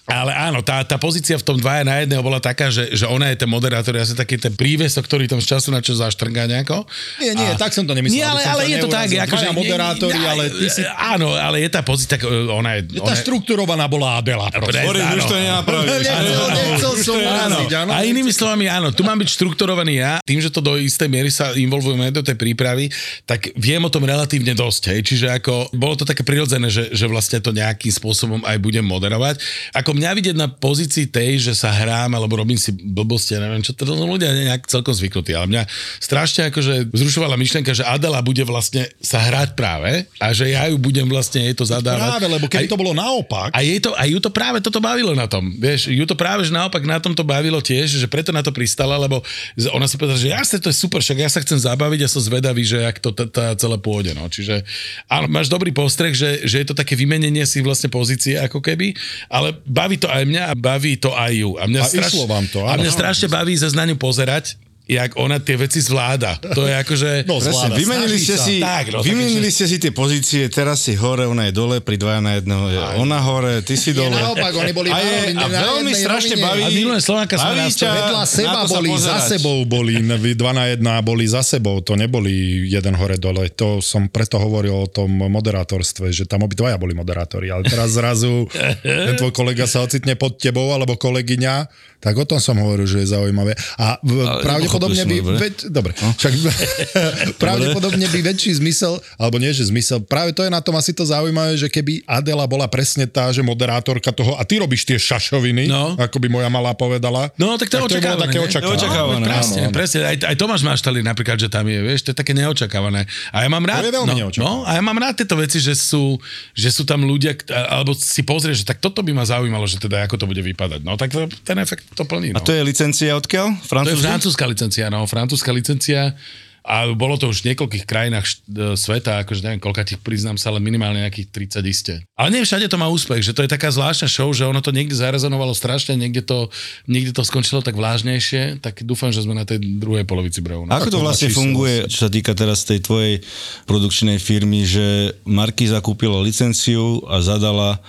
ale áno, tá, tá pozícia v tom dvaja na jedného bola taká, že, že ona je ten moderátor, ja som taký ten prívesok, ktorý tam z času na čas zaštrngá nejako. Nie, nie, tak som to nemyslel. Nie, ale, ale to je to tak. neurazil. Akože, Dvaja moderátori, nie, nie, ale ty si... Áno, ale je tá pozícia, tak, ona je... Tá ona, štrukturovaná bola Adela. Boris, už to nenapravíš. (laughs) Nechcel, som áno. A inými slovami, áno, tu mám byť štrukturovaný ja, tým, že to do istej miery sa involvujeme do tej prípravy, tak viem o tom relatívne dosť, hej. Čiže ako, bolo to také prirodzené, že, že vlastne to nejakým spôsobom aj budem moderovať. Ako mňa vidieť na pozícii tej, že sa hrám, alebo robím si blbosti, ja neviem, čo to sú ľudia nejak celkom zvyknutí, ale mňa strašne akože vzrušovala myšlienka, že Adela bude vlastne sa hrať práve a že ja ju budem vlastne jej to zadávať. Práve, lebo keby Aj- to bolo naopak, a, jej to, a ju to práve toto bavilo na tom. Vieš, ju to práve, že naopak na tom to bavilo tiež, že preto na to pristala, lebo ona si povedala, že jasne, to je super, však ja sa chcem zabaviť a som zvedavý, že jak to tá celé pôjde. No. Čiže áno, máš dobrý postreh, že, že je to také vymenenie si vlastne pozície ako keby, ale baví to aj mňa a baví to aj ju. A, mňa A išlo vám to, a áno. mňa strašne baví sa na ňu pozerať, jak ona tie veci zvláda. To je akože... (laughs) No, Presne, zvláda, vymenili ste, sa. si, Tak, no, vymenili ste si tie pozície, teraz si hore, ona je dole, pri dvaja na jedného, je ona hore, ty si dole. naopak, oni boli a, je, a veľmi strašne rovine. baví. A minulé Slováka nás ťa Vedľa na seba sa boli, za sebou boli, dva na jedna boli za sebou, to neboli jeden hore dole. To som preto hovoril o tom moderátorstve, že tam obidvaja boli moderátori, ale teraz zrazu (laughs) ten tvoj kolega sa ocitne pod tebou, alebo kolegyňa, tak o tom som hovoril, že je zaujímavé. A v, pravdepodobne pravdepodobne by, Dobre. No. veď, dobre, však (laughs) (laughs) pravdepodobne by väčší zmysel, alebo nie, že zmysel, práve to je na tom asi to zaujímavé, že keby Adela bola presne tá, že moderátorka toho, a ty robíš tie šašoviny, No. ako by moja malá povedala. No, tak to bolo očakávané, také ne? očakávané. Očakávané, Presne, áno, áno. presne. Aj, aj Tomáš Maštali napríklad, že tam je, vieš, to je také neočakávané. A ja mám rád, To je veľmi no, neočakávané. no, a ja mám rád tieto veci, že sú, že sú tam ľudia, alebo si pozrieš, že tak toto by ma zaujímalo, že teda ako to bude vypadať. No tak to, ten efekt to plní. A No. to je licencia odkiaľ? To je francúzska licencia, no, francúzska licencia. A bolo to už v niekoľkých krajinách št- e, sveta, akože neviem, koľka tých priznám sa, ale minimálne nejakých 30 iste. Ale nie všade to má úspech, že to je taká zvláštna show, že ono to niekde zarezonovalo strašne, niekde to, niekde to skončilo tak vážnejšie, tak dúfam, že sme na tej druhej polovici brehu. No. Ako to vlastne funguje, čo sa týka teraz tej tvojej produkčnej firmy, že Markiza kúpila licenciu a zadala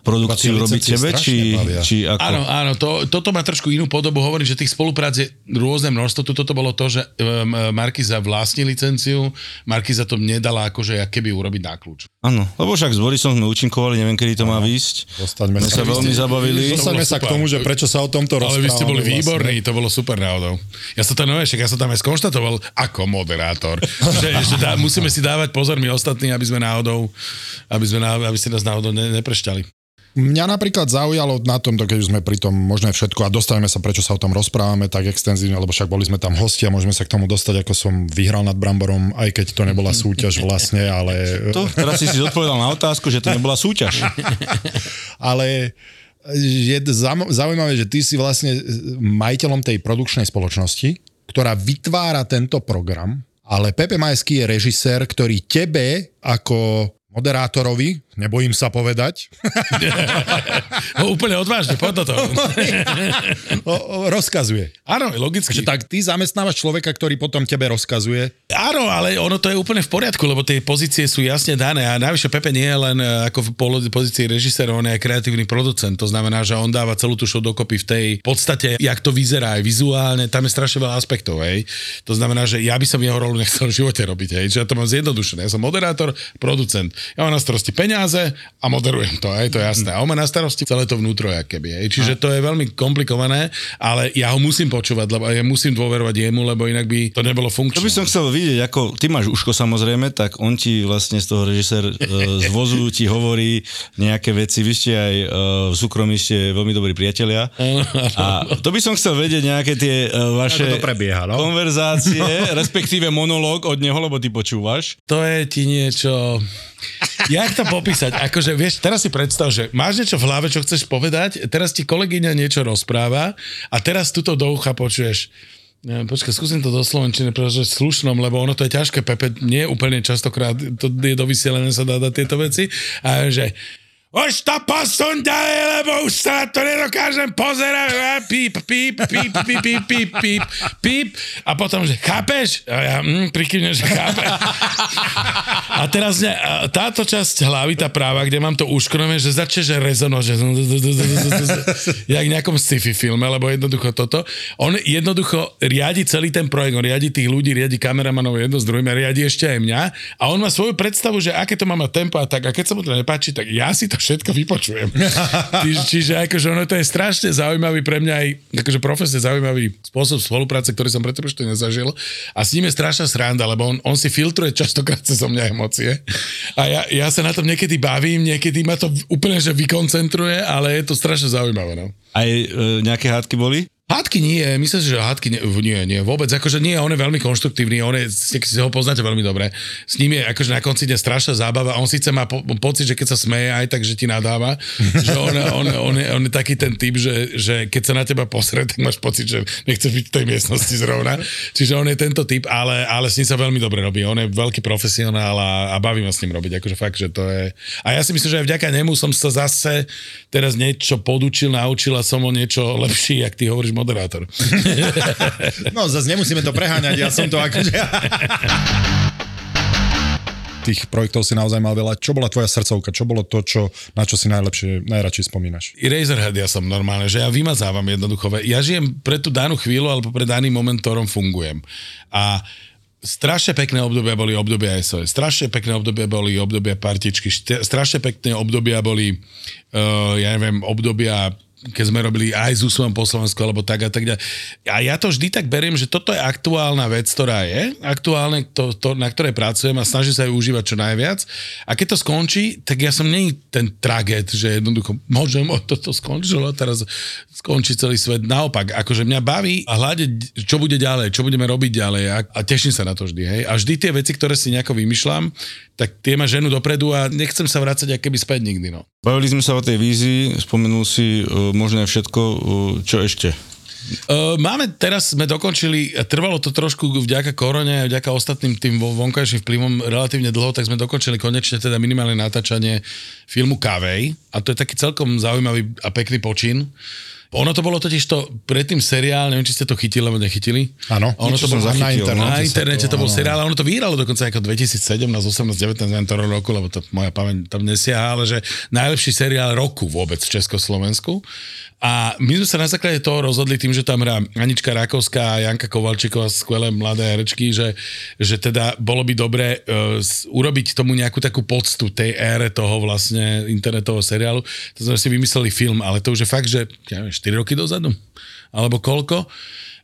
produkciu robiť tebe, či, bavia. či ako? Áno, áno, to, toto má trošku inú podobu. Hovorím, že tých spoluprác je rôzne množstvo. Tuto to bolo to, že um, Markiza vlastní licenciu, Markiza to nedala akože keby urobiť na kľúč. Áno, lebo však s Borisom sme účinkovali, neviem, kedy to má výjsť. Dostaňme My sa veľmi zabavili. Dostaňme sa k tomu, že prečo sa o tomto Ale vy ste boli rozprávame výborní, to bolo super náhodou. Ja som to nové, však ja som tam aj skonštatoval ako moderátor, že, že dá, musíme si dávať pozor my ostatní, aby sme náhodou, aby, sme, aby ste nás náhodou ne, neprešťali. Mňa napríklad zaujalo na tomto, keď už sme pri tom možné všetko a dostaneme sa, prečo sa o tom rozprávame tak extenzívne, lebo však boli sme tam hostia, môžeme sa k tomu dostať, ako som vyhral nad Bramborom, aj keď to nebola súťaž vlastne, ale, (laughs) To, teraz si si zodpovedal na otázku, že to nebola súťaž. (laughs) ale je zaujímavé, že ty si vlastne majiteľom tej produkčnej spoločnosti, ktorá vytvára tento program, ale Pepe Majský je režisér, ktorý tebe ako moderátorovi, nebojím sa povedať, (laughs) No, úplne odvážne, poď do toho. (laughs) o, o, rozkazuje. Áno, logicky. Že tak ty zamestnávaš človeka, ktorý potom tebe rozkazuje. Áno, ale ono to je úplne v poriadku, lebo tie pozície sú jasne dané a navyše Pepe nie je len e, ako v pozícii režisera, on je aj kreatívny producent, to znamená, že on dáva celú tú show dokopy v tej podstate, jak to vyzerá aj vizuálne, tam je strašne veľa aspektov, hej. To znamená, že ja by som jeho rolu nechcel v živote robiť, hej, že ja to mám zjednodušené. Ja som moderátor, producent. Ja mám na starosti peniaze a moderujem to, hej, to je jasné. A on má na starosti celé to vnútro, keby, hej. Čiže to je veľmi komplikované, ale ja ho musím počúvať, lebo ja musím dôverovať jemu, lebo inak by to nebolo funkčné. To by som chcel vidieť, ako ty máš uško samozrejme, tak on ti vlastne z toho režisér e, z vozu ti hovorí nejaké veci, vy ste aj e, v súkromí ste veľmi dobrí priatelia. A to by som chcel vedieť nejaké tie e, vaše to prebieha, no? konverzácie, respektíve monológ od neho, lebo ty počúvaš. To je ti niečo... Jak to popísať? Akože, vieš, teraz si predstav, že máš niečo v hlave, čo chceš povedať, teraz ti kolegyňa niečo rozpráva a teraz tuto do ucha počuješ Ja, počkaj, skúsim to do Slovenčiny, pretože slušnom, lebo ono to je ťažké, Pepe, nie úplne častokrát to je do vysielania sa dá dať tieto veci. A že to posun ďalej, lebo už sa na to nedokážem pozerať. A Píp, píp, píp, píp, píp, píp, píp, píp. A potom, že chápeš? A ja mm, prikývnem, že chápem. A teraz ne, a táto časť hlavy, tá práva, kde mám to uškroné, že začne, že rezono, že jak v nejakom sci-fi filme, lebo jednoducho toto. On jednoducho riadi celý ten projekt, on riadi tých ľudí, riadi kameramanov jedno s druhým a riadi ešte aj mňa. A on má svoju predstavu, že aké to má tempo a tak. A keď sa mu to nepáči, tak ja si to všetko vypočujem. (laughs) Čiže, čiže akože ono to je strašne zaujímavý pre mňa aj akože profesne zaujímavý spôsob spolupráce, ktorý som predtým ešte nezažil. A s ním je strašná sranda, lebo on, on si filtruje častokrát cez mňa emócie. A ja, ja sa na tom niekedy bavím, niekedy ma to úplne že vykoncentruje, ale je to strašne zaujímavé. No. Aj e, nejaké hádky boli? Hádky nie, myslím si, že hádky nie, nie, nie, vôbec, akože nie, on je veľmi konštruktívny, on je, si ho poznáte veľmi dobre, s ním je akože na konci dňa strašná zábava, on síce má po, pocit, že keď sa smeje aj tak, že ti nadáva, (laughs) že on, on, on, je, on je taký ten typ, že, že keď sa na teba posre, tak máš pocit, že nechceš byť v tej miestnosti zrovna, čiže on je tento typ, ale, ale s ním sa veľmi dobre robí, on je veľký profesionál a, a baví ma s ním robiť, akože fakt, že to je, a ja si myslím, že aj vďaka nemu som sa zase teraz niečo podučil, naučil a som o niečo lepší, jak ty hovoríš moderátor. (laughs) No, zase nemusíme to preháňať, ja som to akože... (laughs) Tých projektov si naozaj mal veľa. Čo bola tvoja srdcovka? Čo bolo to, čo, na čo si najlepšie, najradšej spomínaš? Razorhead ja som normálne, že ja vymazávam jednoducho. Ja žijem pre tú danú chvíľu alebo pre daný moment, ktorom fungujem. A strašne pekné obdobia boli obdobia SOS, strašne pekné obdobia boli obdobia partičky, strašne pekné obdobia boli, uh, ja neviem, obdobia keď sme robili aj s úsmevom po Slovensku, alebo tak a tak ďalej. A ja to vždy tak beriem, že toto je aktuálna vec, ktorá je, aktuálne, to, to, na ktorej pracujem a snažím sa ju užívať čo najviac. A keď to skončí, tak ja som nie ten traget, že jednoducho môžem, toto skončilo, teraz skončí celý svet. Naopak, akože mňa baví a hľadať, čo bude ďalej, čo budeme robiť ďalej a, a teším sa na to vždy. Hej. A vždy tie veci, ktoré si nejako vymýšľam, tak tie ma ženu dopredu a nechcem sa vrácať aké by späť nikdy. No. Bavili sme sa o tej vízii, spomenul si uh, možno všetko, uh, čo ešte? Uh, máme, teraz sme dokončili, trvalo to trošku vďaka korone a vďaka ostatným tým vonkajším vplyvom relatívne dlho, tak sme dokončili konečne teda minimálne natáčanie filmu Kavej a to je taký celkom zaujímavý a pekný počin. Ono to bolo totiž to predtým seriál, neviem, či ste to chytili alebo nechytili. Áno, ono to bolo na internete. Na internete to bol seriál, ale ono to vyhralo dokonca ako 2017, 18, 19, neviem, to roku, lebo to moja pamäť tam nesiaha, ale že najlepší seriál roku vôbec v Československu. A my sme sa na základe toho rozhodli tým, že tam hrá Anička Rakovská a Janka Kovalčíková, skvelé mladé herečky, že, že teda bolo by dobre uh, urobiť tomu nejakú takú poctu tej ére toho vlastne internetového seriálu. To sme si vymysleli film, ale to už je fakt, že ja neviem, 4 roky dozadu, alebo koľko.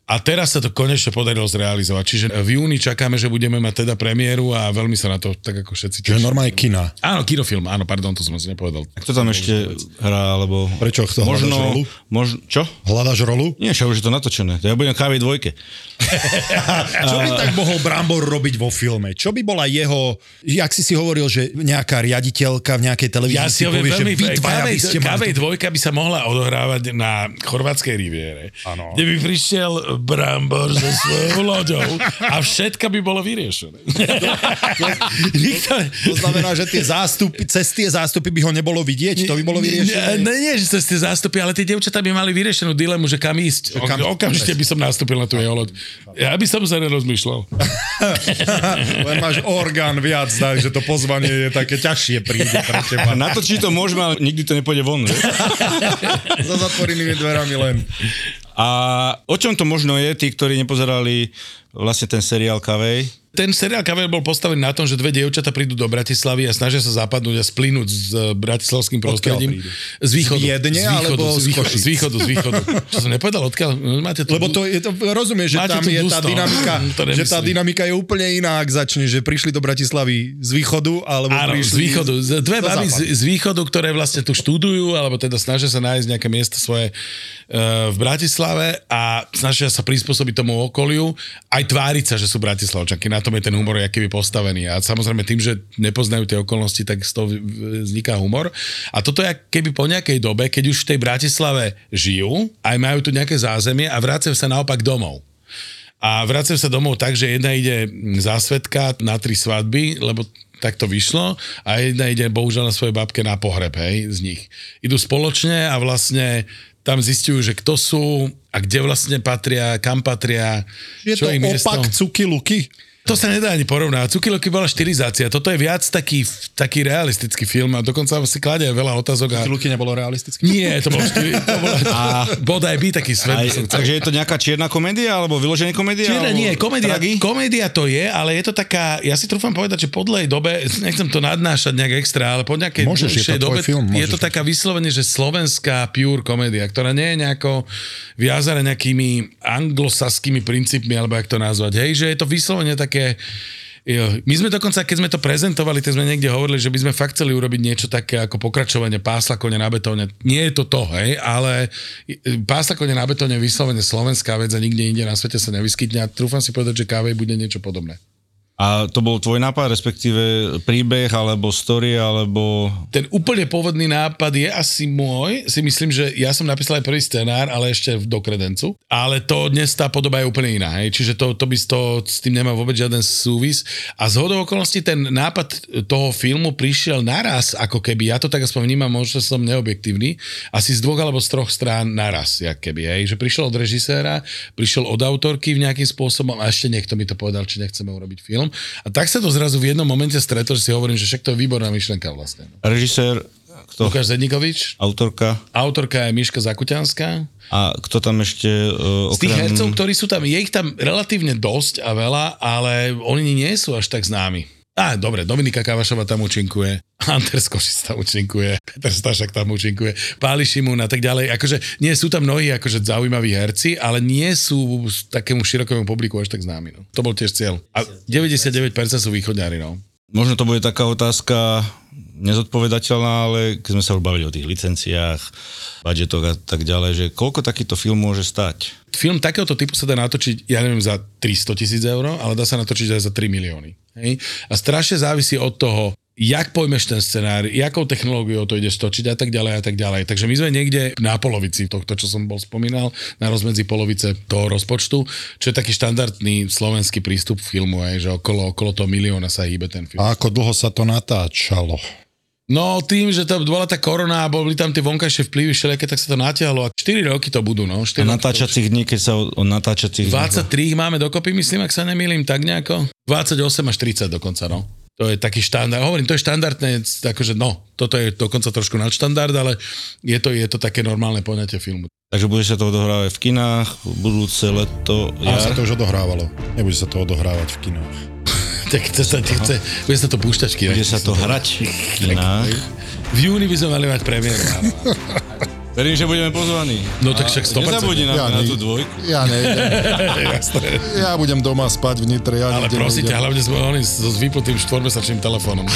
A teraz sa to konečne podarilo zrealizovať. Čiže v júni čakáme, že budeme mať teda premiéru a veľmi sa na to tak ako všetci tešíme. Čiže normálne kina. Áno, kinofilm, áno, pardon, to som si nepovedal. A kto tam ešte hrá, alebo... Prečo chce možno, rolu? Možno, čo? Hľadaš rolu? Nie, však už je to natočené. Ja budem kávej dvojke. (laughs) Čo by tak mohol Brambor robiť vo filme? Čo by bola jeho, jak si si hovoril, že nejaká riaditeľka v nejakej televízii ja si povie, že vy dvaja by ste kávej dvojka by sa mohla odohrávať na chorvátskej riviere. Ano. Kde by prišiel Brambor so svojou loďou a všetko by bolo vyriešené. (laughs) Nikto... To znamená, že tie zástupy, cez tie zástupy by ho nebolo vidieť? To by bolo vyriešené? Nie, nie, že cez tie zástupy, ale tie devčatá by mali vyriešenú dilemu, že kam ísť. Kam... Okamžite by som nastúpil na tú jeho loď. Ja by som sa nerozmýšľal. (laughs) Len máš orgán viac, takže to pozvanie je také ťažšie príde pre teba. Natočiť to môžeme, ale nikdy to nepôjde von. (laughs) Za zatvorenými dverami len. A o čom to možno je, tí, ktorí nepozerali vlastne ten seriál Kavej? ten seriál Kaver bol postavený na tom, že dve dievčatá prídu do Bratislavy a snažia sa zapadnúť a splínuť s e, bratislavským prostredím. Z východu. Z Viedne, z východu, alebo z východu, z východu, z východu. (laughs) Čo som nepovedal, odkiaľ? No, máte tu, Lebo to, je to rozumieš, že tam je tá dynamika, (laughs) že tá dynamika je úplne iná, ak začne, že prišli do Bratislavy z východu, alebo Áno, prišli z východu. Dve baby z, z východu, ktoré vlastne tu študujú, alebo teda snažia sa nájsť nejaké miesto svoje uh, v Bratislave a snažia sa prispôsobiť tomu okoliu, aj tváriť sa, že sú Bratislavčanky. Na tom je ten humor, aký postavený. A samozrejme tým, že nepoznajú tie okolnosti, tak z toho vzniká humor. A toto je keby po nejakej dobe, keď už v tej Bratislave žijú, aj majú tu nejaké zázemie a vracajú sa naopak domov. A vracajú sa domov tak, že jedna ide za svetka na tri svadby, lebo tak to vyšlo a jedna ide bohužiaľ na svojej babke na pohreb, hej, z nich. Idú spoločne a vlastne tam zistujú, že kto sú a kde vlastne patria, kam patria, je čo to opak cuky luky? To sa nedá ani porovnať. Cukiloky bola štilizácia. Toto je viac taký, taký realistický film a dokonca si kladie veľa otázok. A... Cukiloky nebolo realistický? Nie, to bol, štili... to bolo... (laughs) a bodaj by taký svet. Aj, takže je to nejaká čierna komédia alebo vyložený komédia? Čierna alebo... nie, komédia, komédia to je, ale je to taká, ja si trúfam povedať, že po dlhej dobe, (laughs) nechcem to nadnášať nejak extra, ale po nejakej môžeš, je to dobe film, je to taká vyslovene, že slovenská pure komédia, ktorá nie je nejako viazaná nejakými anglosaskými princípmi, alebo jak to nazvať. Hej, že je to vyslovene také Jo. My sme dokonca, keď sme to prezentovali, tak sme niekde hovorili, že by sme fakt chceli urobiť niečo také ako pokračovanie pásla konia na betóne. Nie je to to, hej, ale pásla konia na betóne je vyslovene slovenská vec a nikde inde na svete sa nevyskytne a trúfam si povedať, že kávej bude niečo podobné. A to bol tvoj nápad, respektíve príbeh, alebo story, alebo... Ten úplne pôvodný nápad je asi môj. Si myslím, že ja som napísal aj prvý scenár, ale ešte v dokredencu. Ale to dnes tá podoba je úplne iná. Hej? Čiže to, to by to, s tým nemá vôbec žiaden súvis. A z hodou okolností ten nápad toho filmu prišiel naraz, ako keby, ja to tak aspoň vnímam, možno som neobjektívny, asi z dvoch alebo z troch strán naraz, jak keby. Hej? Že prišiel od režiséra, prišiel od autorky v nejakým spôsobom a ešte niekto mi to povedal, či nechceme urobiť film film. A tak sa to zrazu v jednom momente stretlo, že si hovorím, že však to je výborná myšlenka vlastne. Režisér kto? Lukáš Zednikovič. Autorka. Autorka je Miška Zakutianská. A kto tam ešte... Uh, okrem... Z tých hercov, ktorí sú tam, je ich tam relatívne dosť a veľa, ale oni nie sú až tak známi. Á, dobre, Dominika Kavašova tam účinkuje, (laughs) Anders Košic tam účinkuje, Peter Stašak tam účinkuje, Páli Šimun a tak ďalej. Akože nie sú tam mnohí akože zaujímaví herci, ale nie sú takému širokému publiku až tak známi. No. To bol tiež cieľ. A 99% sú východňári, no. Možno to bude taká otázka nezodpovedateľná, ale keď sme sa už bavili o tých licenciách, budžetoch a tak ďalej, že koľko takýto film môže stať? Film takéhoto typu sa dá natočiť, ja neviem, za 300 tisíc eur, ale dá sa natočiť aj za 3 milióny. Hej? A strašne závisí od toho, jak pojmeš ten scenár, jakou technológiou to ideš točiť a tak ďalej a tak ďalej. Takže my sme niekde na polovici tohto, čo som bol spomínal, na rozmedzi polovice toho rozpočtu, čo je taký štandardný slovenský prístup k filmu, aj, že okolo, okolo toho milióna sa hýbe ten film. A ako dlho sa to natáčalo? No tým, že to bola tá korona a boli tam tie vonkajšie vplyvy všelijaké, tak sa to natiahlo a 4 roky to budú, no. 4 a natáčacích dní, keď sa o, o natáčacích... 23 ich máme dokopy, myslím, ak sa nemýlim, tak nejako. 28 až 30 dokonca, no. To je taký štandard. Hovorím, to je štandardné, akože no, toto je dokonca trošku nadštandard, ale je to, je to také normálne poňatie filmu. Takže bude sa to odohrávať v kinách, budúce leto, jar? A sa to už odohrávalo. Nebude sa to odohrávať v kinách. (laughs) tak to sa, to chce, bude sa to púšťať v Bude sa to hrať v kinách. V júni by sme mali mať premiéru. (laughs) Verím, že budeme pozvaní. No tak však 100%. Nezabudni na, Ja na ne- tú dvojku. Ja nejdem. (laughs) ja budem doma spať v Nitre. Ja Ale prosíte, nejdem. hlavne sme oni so s vypnutým štvormesačným telefónom.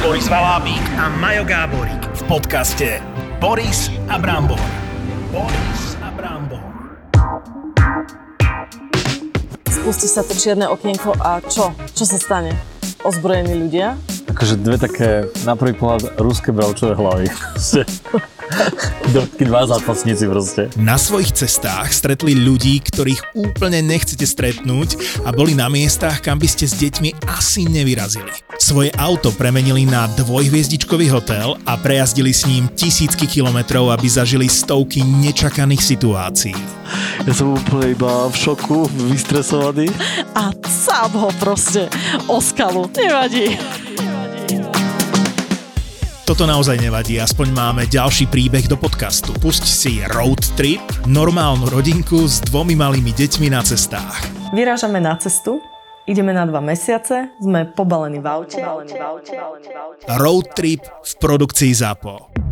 Boris Valábík a Majo Gáborík v podcaste Boris a Brambor. Boris Spustí sa to čierne okienko a čo? Čo sa stane? Ozbrojení ľudia? akože dve také, na prvý pohľad, ruské bravčové hlavy. (laughs) Proste. Do- Takí dva zápasníci proste. Na svojich cestách stretli ľudí, ktorých úplne nechcete stretnúť a boli na miestach, kam by ste s deťmi asi nevyrazili. Svoje auto premenili na dvojhviezdičkový hotel a prejazdili s ním tisícky kilometrov, aby zažili stovky nečakaných situácií. Ja som úplne iba v šoku, vystresovaný. A sám ho proste o skalu. Nevadí. Toto naozaj nevadí, aspoň máme ďalší príbeh do podcastu. Pusť si Road Trip, normálnu rodinku s dvomi malými deťmi na cestách. Vyrážame na cestu. Ideme na dva mesiace. Sme pobalení v aute. Road Trip v produkcii ZAPO.